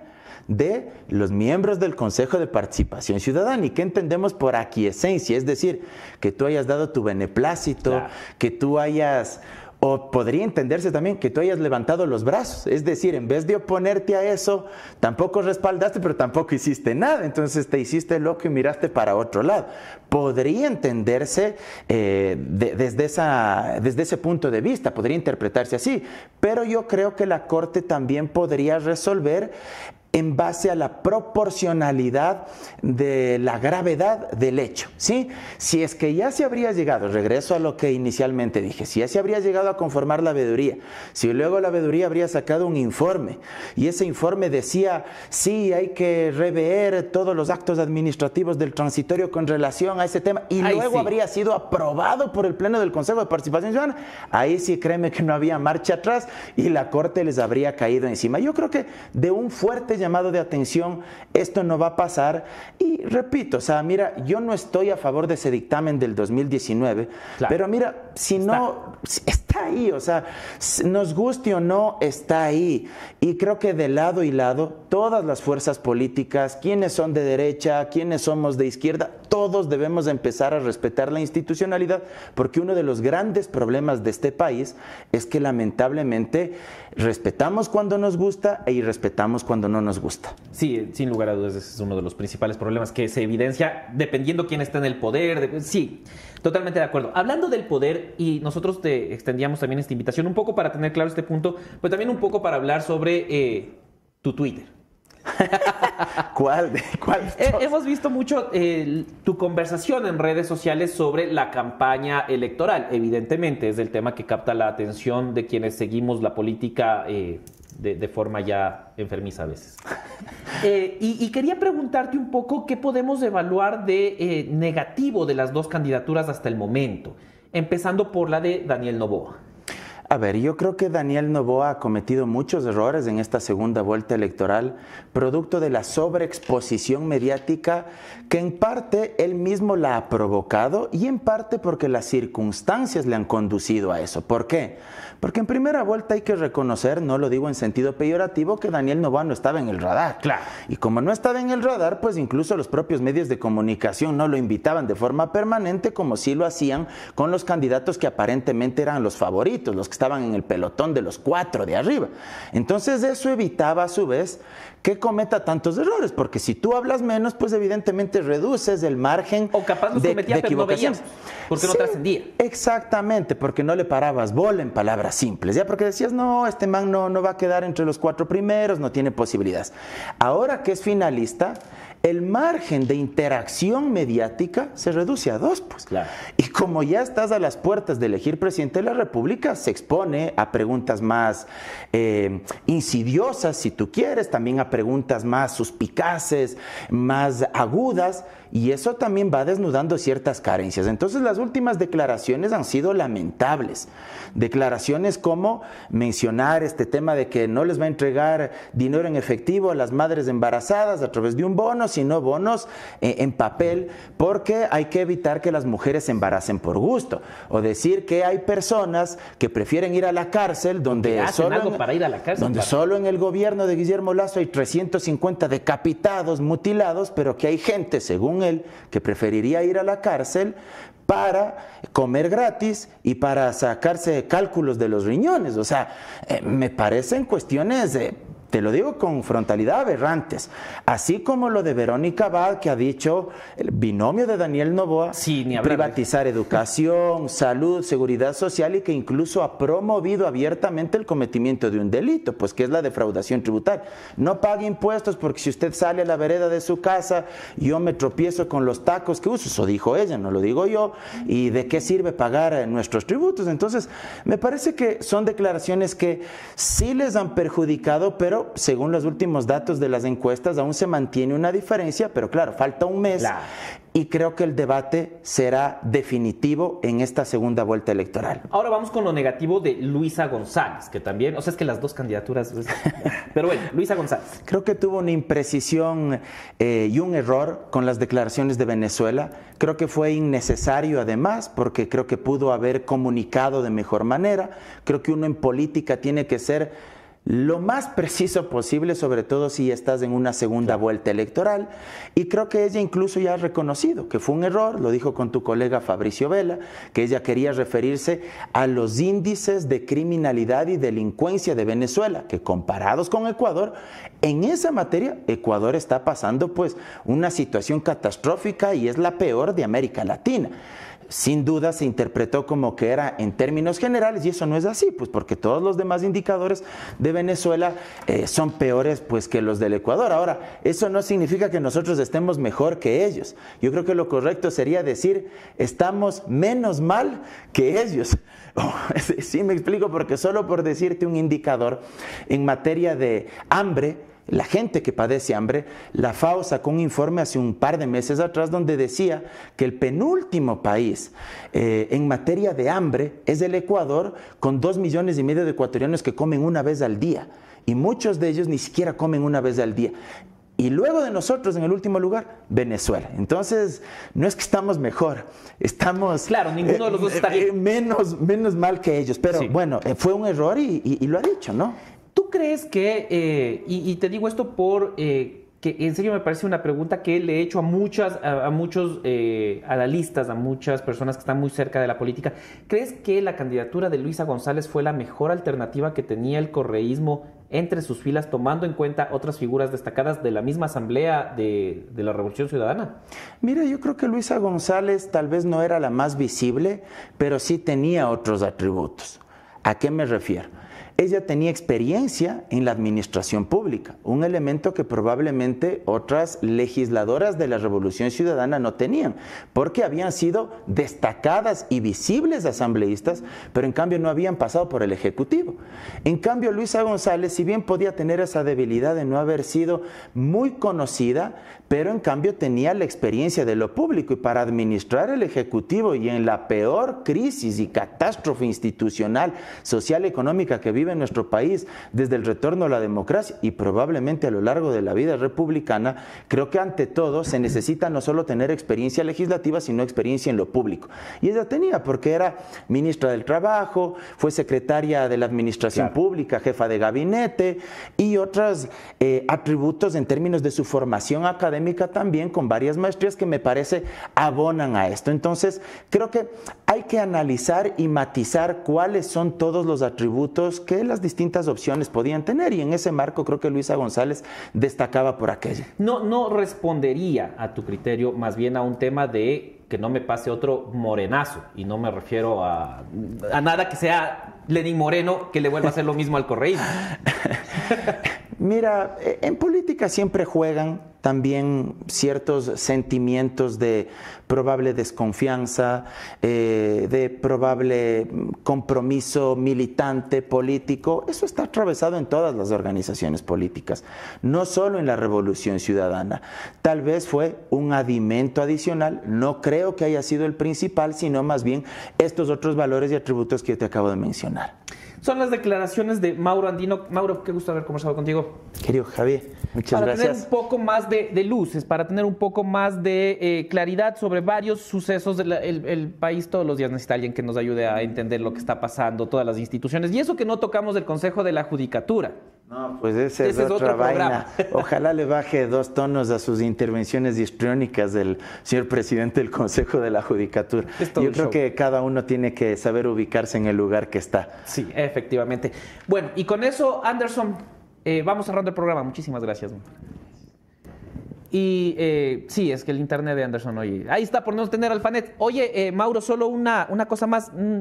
[SPEAKER 5] de los miembros del Consejo de Participación Ciudadana. ¿Y qué entendemos por aquiescencia? Es decir, que tú hayas dado tu beneplácito, que tú hayas o podría entenderse también que tú hayas levantado los brazos, es decir, en vez de oponerte a eso, tampoco respaldaste, pero tampoco hiciste nada, entonces te hiciste loco y miraste para otro lado. Podría entenderse eh, desde, ese punto de vista, podría interpretarse así, pero yo creo que la Corte también podría resolver en base a la proporcionalidad de la gravedad del hecho. ¿sí? Si es que ya se habría llegado, regreso a lo que inicialmente dije, si ya se habría llegado a conformar la veeduría, si luego la veeduría habría sacado un informe y ese informe decía, sí, hay que rever todos los actos administrativos del transitorio con relación a ese tema y luego habría sido aprobado por el Pleno del Consejo de Participación Ciudadana, ahí sí créeme que no había marcha atrás y la Corte les habría caído encima. Yo creo que de un fuerte llamado de atención, esto no va a pasar. Y repito, o sea, mira, yo no estoy a favor de ese dictamen del 2019, pero mira, si no, está ahí, o sea, nos guste o no, está ahí. Y creo que de lado y lado, todas las fuerzas políticas, quienes son de derecha, quienes somos de izquierda, todos debemos empezar a respetar la institucionalidad, porque uno de los grandes problemas de este país es que lamentablemente respetamos cuando nos gusta e irrespetamos cuando no nos gusta.
[SPEAKER 1] Sí, sin lugar a dudas, ese es uno de los principales problemas que se evidencia dependiendo quién está en el poder. sí, totalmente de acuerdo. Hablando del poder, y nosotros te extendíamos también esta invitación un poco para tener claro este punto, pero también un poco para hablar sobre eh, tu Twitter.
[SPEAKER 5] ¿Cuál? ¿Cuál?
[SPEAKER 1] hemos visto mucho eh, tu conversación en redes sociales sobre la campaña electoral. Evidentemente, es el tema que capta la atención de quienes seguimos la política eh, de, forma ya enfermiza a veces. Eh, y, quería preguntarte un poco qué podemos evaluar de negativo de las dos candidaturas hasta el momento, empezando por la de Daniel Novoa.
[SPEAKER 5] A ver, yo creo que Daniel Novoa ha cometido muchos errores en esta segunda vuelta electoral, producto de la sobreexposición mediática que en parte él mismo la ha provocado y en parte porque las circunstancias le han conducido a eso. ¿Por qué? Porque en primera vuelta hay que reconocer, no lo digo en sentido peyorativo, que Daniel Novoa no estaba en el radar.
[SPEAKER 1] Claro.
[SPEAKER 5] Y como no estaba en el radar, pues incluso los propios medios de comunicación no lo invitaban de forma permanente como sí lo hacían con los candidatos que aparentemente eran los favoritos, los que estaban en el pelotón de los cuatro de arriba. Entonces eso evitaba a su vez que cometa tantos errores, porque si tú hablas menos, pues evidentemente reduces el margen
[SPEAKER 1] o capaz de, cometía, pero no porque no trascendía.
[SPEAKER 5] Exactamente, porque no le parabas bola en palabras simples, ya porque decías, no, este man no, no va a quedar entre los cuatro primeros, no tiene posibilidades. Ahora que es finalista, el margen de interacción mediática se reduce a dos, pues. Y como ya estás a las puertas de elegir presidente de la República, se expone a preguntas más eh, insidiosas, si tú quieres, también a preguntas más suspicaces, más agudas, y eso también va desnudando ciertas carencias. Entonces las últimas declaraciones han sido lamentables. Declaraciones como mencionar este tema de que no les va a entregar dinero en efectivo a las madres embarazadas a través de un bono, sino bonos eh, en papel, porque hay que evitar que las mujeres se embaracen por gusto. O decir que hay personas que prefieren ir a la cárcel donde, solo, en,
[SPEAKER 1] para ir a la cárcel,
[SPEAKER 5] donde solo en el gobierno de Guillermo Lazo hay 350 decapitados, mutilados, pero que hay gente, según él que preferiría ir a la cárcel para comer gratis y para sacarse cálculos de los riñones. O sea, eh, me parecen cuestiones te lo digo con frontalidad, aberrantes. Así como lo de Verónica Abad, que ha dicho el binomio de Daniel Novoa, privatizar educación, salud, seguridad social y que incluso ha promovido abiertamente el cometimiento de un delito, pues que es la defraudación tributaria. No pague impuestos porque si usted sale a la vereda de su casa, yo me tropiezo con los tacos que uso, eso dijo ella, no lo digo yo, y de qué sirve pagar eh, nuestros tributos. Entonces, me parece que son declaraciones que sí les han perjudicado, pero según los últimos datos de las encuestas aún se mantiene una diferencia, pero claro, falta un mes y creo que el debate será definitivo en esta segunda vuelta electoral.
[SPEAKER 1] Ahora vamos con lo negativo de Luisa González, que también, o sea, es que las dos candidaturas, pues, pero bueno, Luisa González.
[SPEAKER 5] Creo que tuvo una imprecisión eh, y un error con las declaraciones de Venezuela. Creo que fue innecesario además, porque creo que pudo haber comunicado de mejor manera. Creo que uno en política tiene que ser lo más preciso posible, sobre todo si estás en una segunda vuelta electoral. Y creo que ella incluso ya ha reconocido que fue un error, lo dijo con tu colega Fabricio Vela, que ella quería referirse a los índices de criminalidad y delincuencia de Venezuela, que comparados con Ecuador, en esa materia Ecuador está pasando pues una situación catastrófica y es la peor de América Latina sin duda se interpretó como que era en términos generales y eso no es así, pues porque todos los demás indicadores de Venezuela eh, son peores pues que los del Ecuador. Ahora, eso no significa que nosotros estemos mejor que ellos. Yo creo que lo correcto sería decir estamos menos mal que ellos. Oh, sí me explico porque solo por decirte un indicador en materia de hambre, la gente que padece hambre, la FAO sacó un informe hace un par de meses atrás donde decía que el penúltimo país eh, en materia de hambre es el Ecuador, con dos millones y medio de ecuatorianos que comen una vez al día. Y muchos de ellos ni siquiera comen una vez al día. Y luego de nosotros, en el último lugar, Venezuela. Entonces, no es que estamos mejor, estamos...
[SPEAKER 1] Claro, ninguno de los dos está
[SPEAKER 5] eh, menos, menos mal que ellos. Pero bueno, eh, fue un error y lo ha dicho, ¿no?
[SPEAKER 1] ¿Tú crees que, eh, y, te digo esto por eh, que en serio me parece una pregunta que le he hecho a muchas, a, muchos eh, analistas, a muchas personas que están muy cerca de la política, ¿crees que la candidatura de Luisa González fue la mejor alternativa que tenía el correísmo entre sus filas, tomando en cuenta otras figuras destacadas de la misma asamblea de, de la Revolución Ciudadana?
[SPEAKER 5] Mira, yo creo que Luisa González tal vez no era la más visible, pero sí tenía otros atributos. ¿A qué me refiero? Ella tenía experiencia en la administración pública, un elemento que probablemente otras legisladoras de la Revolución Ciudadana no tenían, porque habían sido destacadas y visibles asambleístas, pero en cambio no habían pasado por el Ejecutivo. En cambio, Luisa González, si bien podía tener esa debilidad de no haber sido muy conocida, pero en cambio tenía la experiencia de lo público y para administrar el Ejecutivo y en la peor crisis y catástrofe institucional, social, económica que vive en nuestro país desde el retorno a la democracia y probablemente a lo largo de la vida republicana, creo que ante todo se necesita no solo tener experiencia legislativa, sino experiencia en lo público. Y ella tenía, porque era ministra del Trabajo, fue secretaria de la Administración Pública, jefa de gabinete y otros eh, atributos en términos de su formación académica también, con varias maestrías que me parece abonan a esto. Entonces, creo que hay que analizar y matizar cuáles son todos los atributos que las distintas opciones podían tener y en ese marco creo que Luisa González destacaba por aquello.
[SPEAKER 1] No, no respondería a tu criterio más bien a un tema de que no me pase otro morenazo y no me refiero a, a nada que sea Lenín Moreno que le vuelva a hacer lo mismo al correísmo.
[SPEAKER 5] Mira, e, en política siempre juegan también ciertos sentimientos de probable desconfianza, eh, de probable compromiso militante político. Eso está atravesado en todas las organizaciones políticas, no solo en la Revolución Ciudadana. Tal vez fue un adimento adicional, no creo que haya sido el principal, sino más bien estos otros valores y atributos que te acabo de mencionar.
[SPEAKER 1] Son las declaraciones de Mauro Andino. Mauro, qué gusto haber conversado contigo.
[SPEAKER 5] Querido Javier, muchas
[SPEAKER 1] gracias.
[SPEAKER 5] Para
[SPEAKER 1] tener un poco más de, luces, para tener un poco más de eh, claridad sobre varios sucesos del país, todos los días necesita alguien que nos ayude a entender lo que está pasando, todas las instituciones. Y eso que no tocamos del Consejo de la Judicatura.
[SPEAKER 5] No, pues ese, es, otra vaina. Ojalá le baje dos tonos a sus intervenciones histriónicas del señor presidente del Consejo de la Judicatura. Yo creo que cada uno tiene que saber ubicarse en el lugar que está.
[SPEAKER 1] Sí, efectivamente. Bueno, y con eso, Anderson, Eh, vamos cerrando el programa. Muchísimas gracias. Y eh, sí, es que el internet de Anderson, oye, ahí está por no tener alfanet. Oye, eh, Mauro, solo una, una cosa más, mm,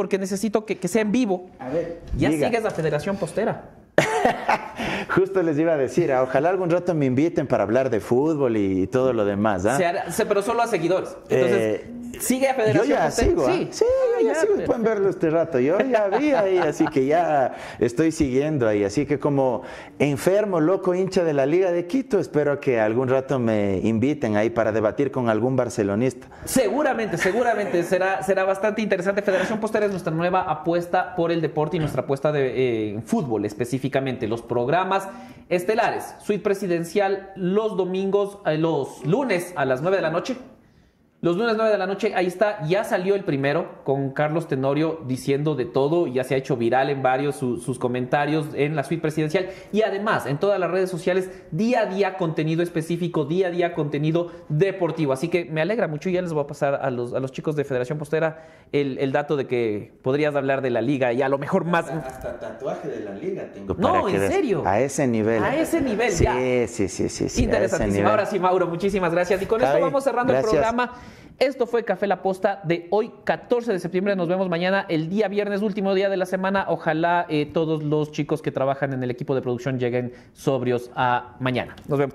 [SPEAKER 1] porque necesito que, que sea en vivo.
[SPEAKER 5] A ver,
[SPEAKER 1] Ya
[SPEAKER 5] diga.
[SPEAKER 1] sigues la Federación Postera.
[SPEAKER 5] Justo les iba a decir, ah, ojalá algún rato me inviten para hablar de fútbol y, todo lo demás. ¿ah?
[SPEAKER 1] Se hará- se- pero solo a seguidores. Entonces,
[SPEAKER 5] Eh,
[SPEAKER 1] sigue a
[SPEAKER 5] Yo
[SPEAKER 1] Federación
[SPEAKER 5] ya
[SPEAKER 1] Postera.
[SPEAKER 5] sigo, ¿ah?
[SPEAKER 1] Sí,
[SPEAKER 5] sí,
[SPEAKER 1] Ah,
[SPEAKER 5] ya
[SPEAKER 1] ya,
[SPEAKER 5] sigo,
[SPEAKER 1] pero-
[SPEAKER 5] pueden verlo este rato. Yo ya vi ahí, así que ya estoy siguiendo ahí. Así que como enfermo, loco, hincha de la Liga de Quito, espero que algún rato me inviten ahí para debatir con algún barcelonista.
[SPEAKER 1] Seguramente, seguramente será, será bastante interesante. Federación Postera es nuestra nueva apuesta por el deporte y nuestra apuesta de eh, fútbol específicamente. Los programas estelares, suite presidencial los domingos, eh, los lunes a las 9 de la noche. Los lunes 9 de la noche, ahí está, ya salió el primero con Carlos Tenorio diciendo de todo, ya se ha hecho viral en varios su- sus comentarios en la suite presidencial y además en todas las redes sociales, día a día contenido específico, día a día contenido deportivo. Así que me alegra mucho y ya les voy a pasar a los, a los chicos de Federación Postera el, el dato de que podrías hablar de la liga y a lo mejor más...
[SPEAKER 5] Hasta tatuaje de la Liga tengo.
[SPEAKER 1] No,
[SPEAKER 5] para que
[SPEAKER 1] ¿en serio?
[SPEAKER 5] A ese nivel.
[SPEAKER 1] A ese nivel,
[SPEAKER 5] sí,
[SPEAKER 1] ya.
[SPEAKER 5] Sí, sí, sí, sí.
[SPEAKER 1] Interesantísimo. Ahora sí, Mauro, muchísimas gracias. Y con esto vamos cerrando
[SPEAKER 5] gracias.
[SPEAKER 1] el programa. Esto fue Café La Posta de hoy, 14 de septiembre. Nos vemos mañana, el día viernes, último día de la semana. Ojalá eh, todos los chicos que trabajan en el equipo de producción lleguen sobrios a mañana. Nos vemos.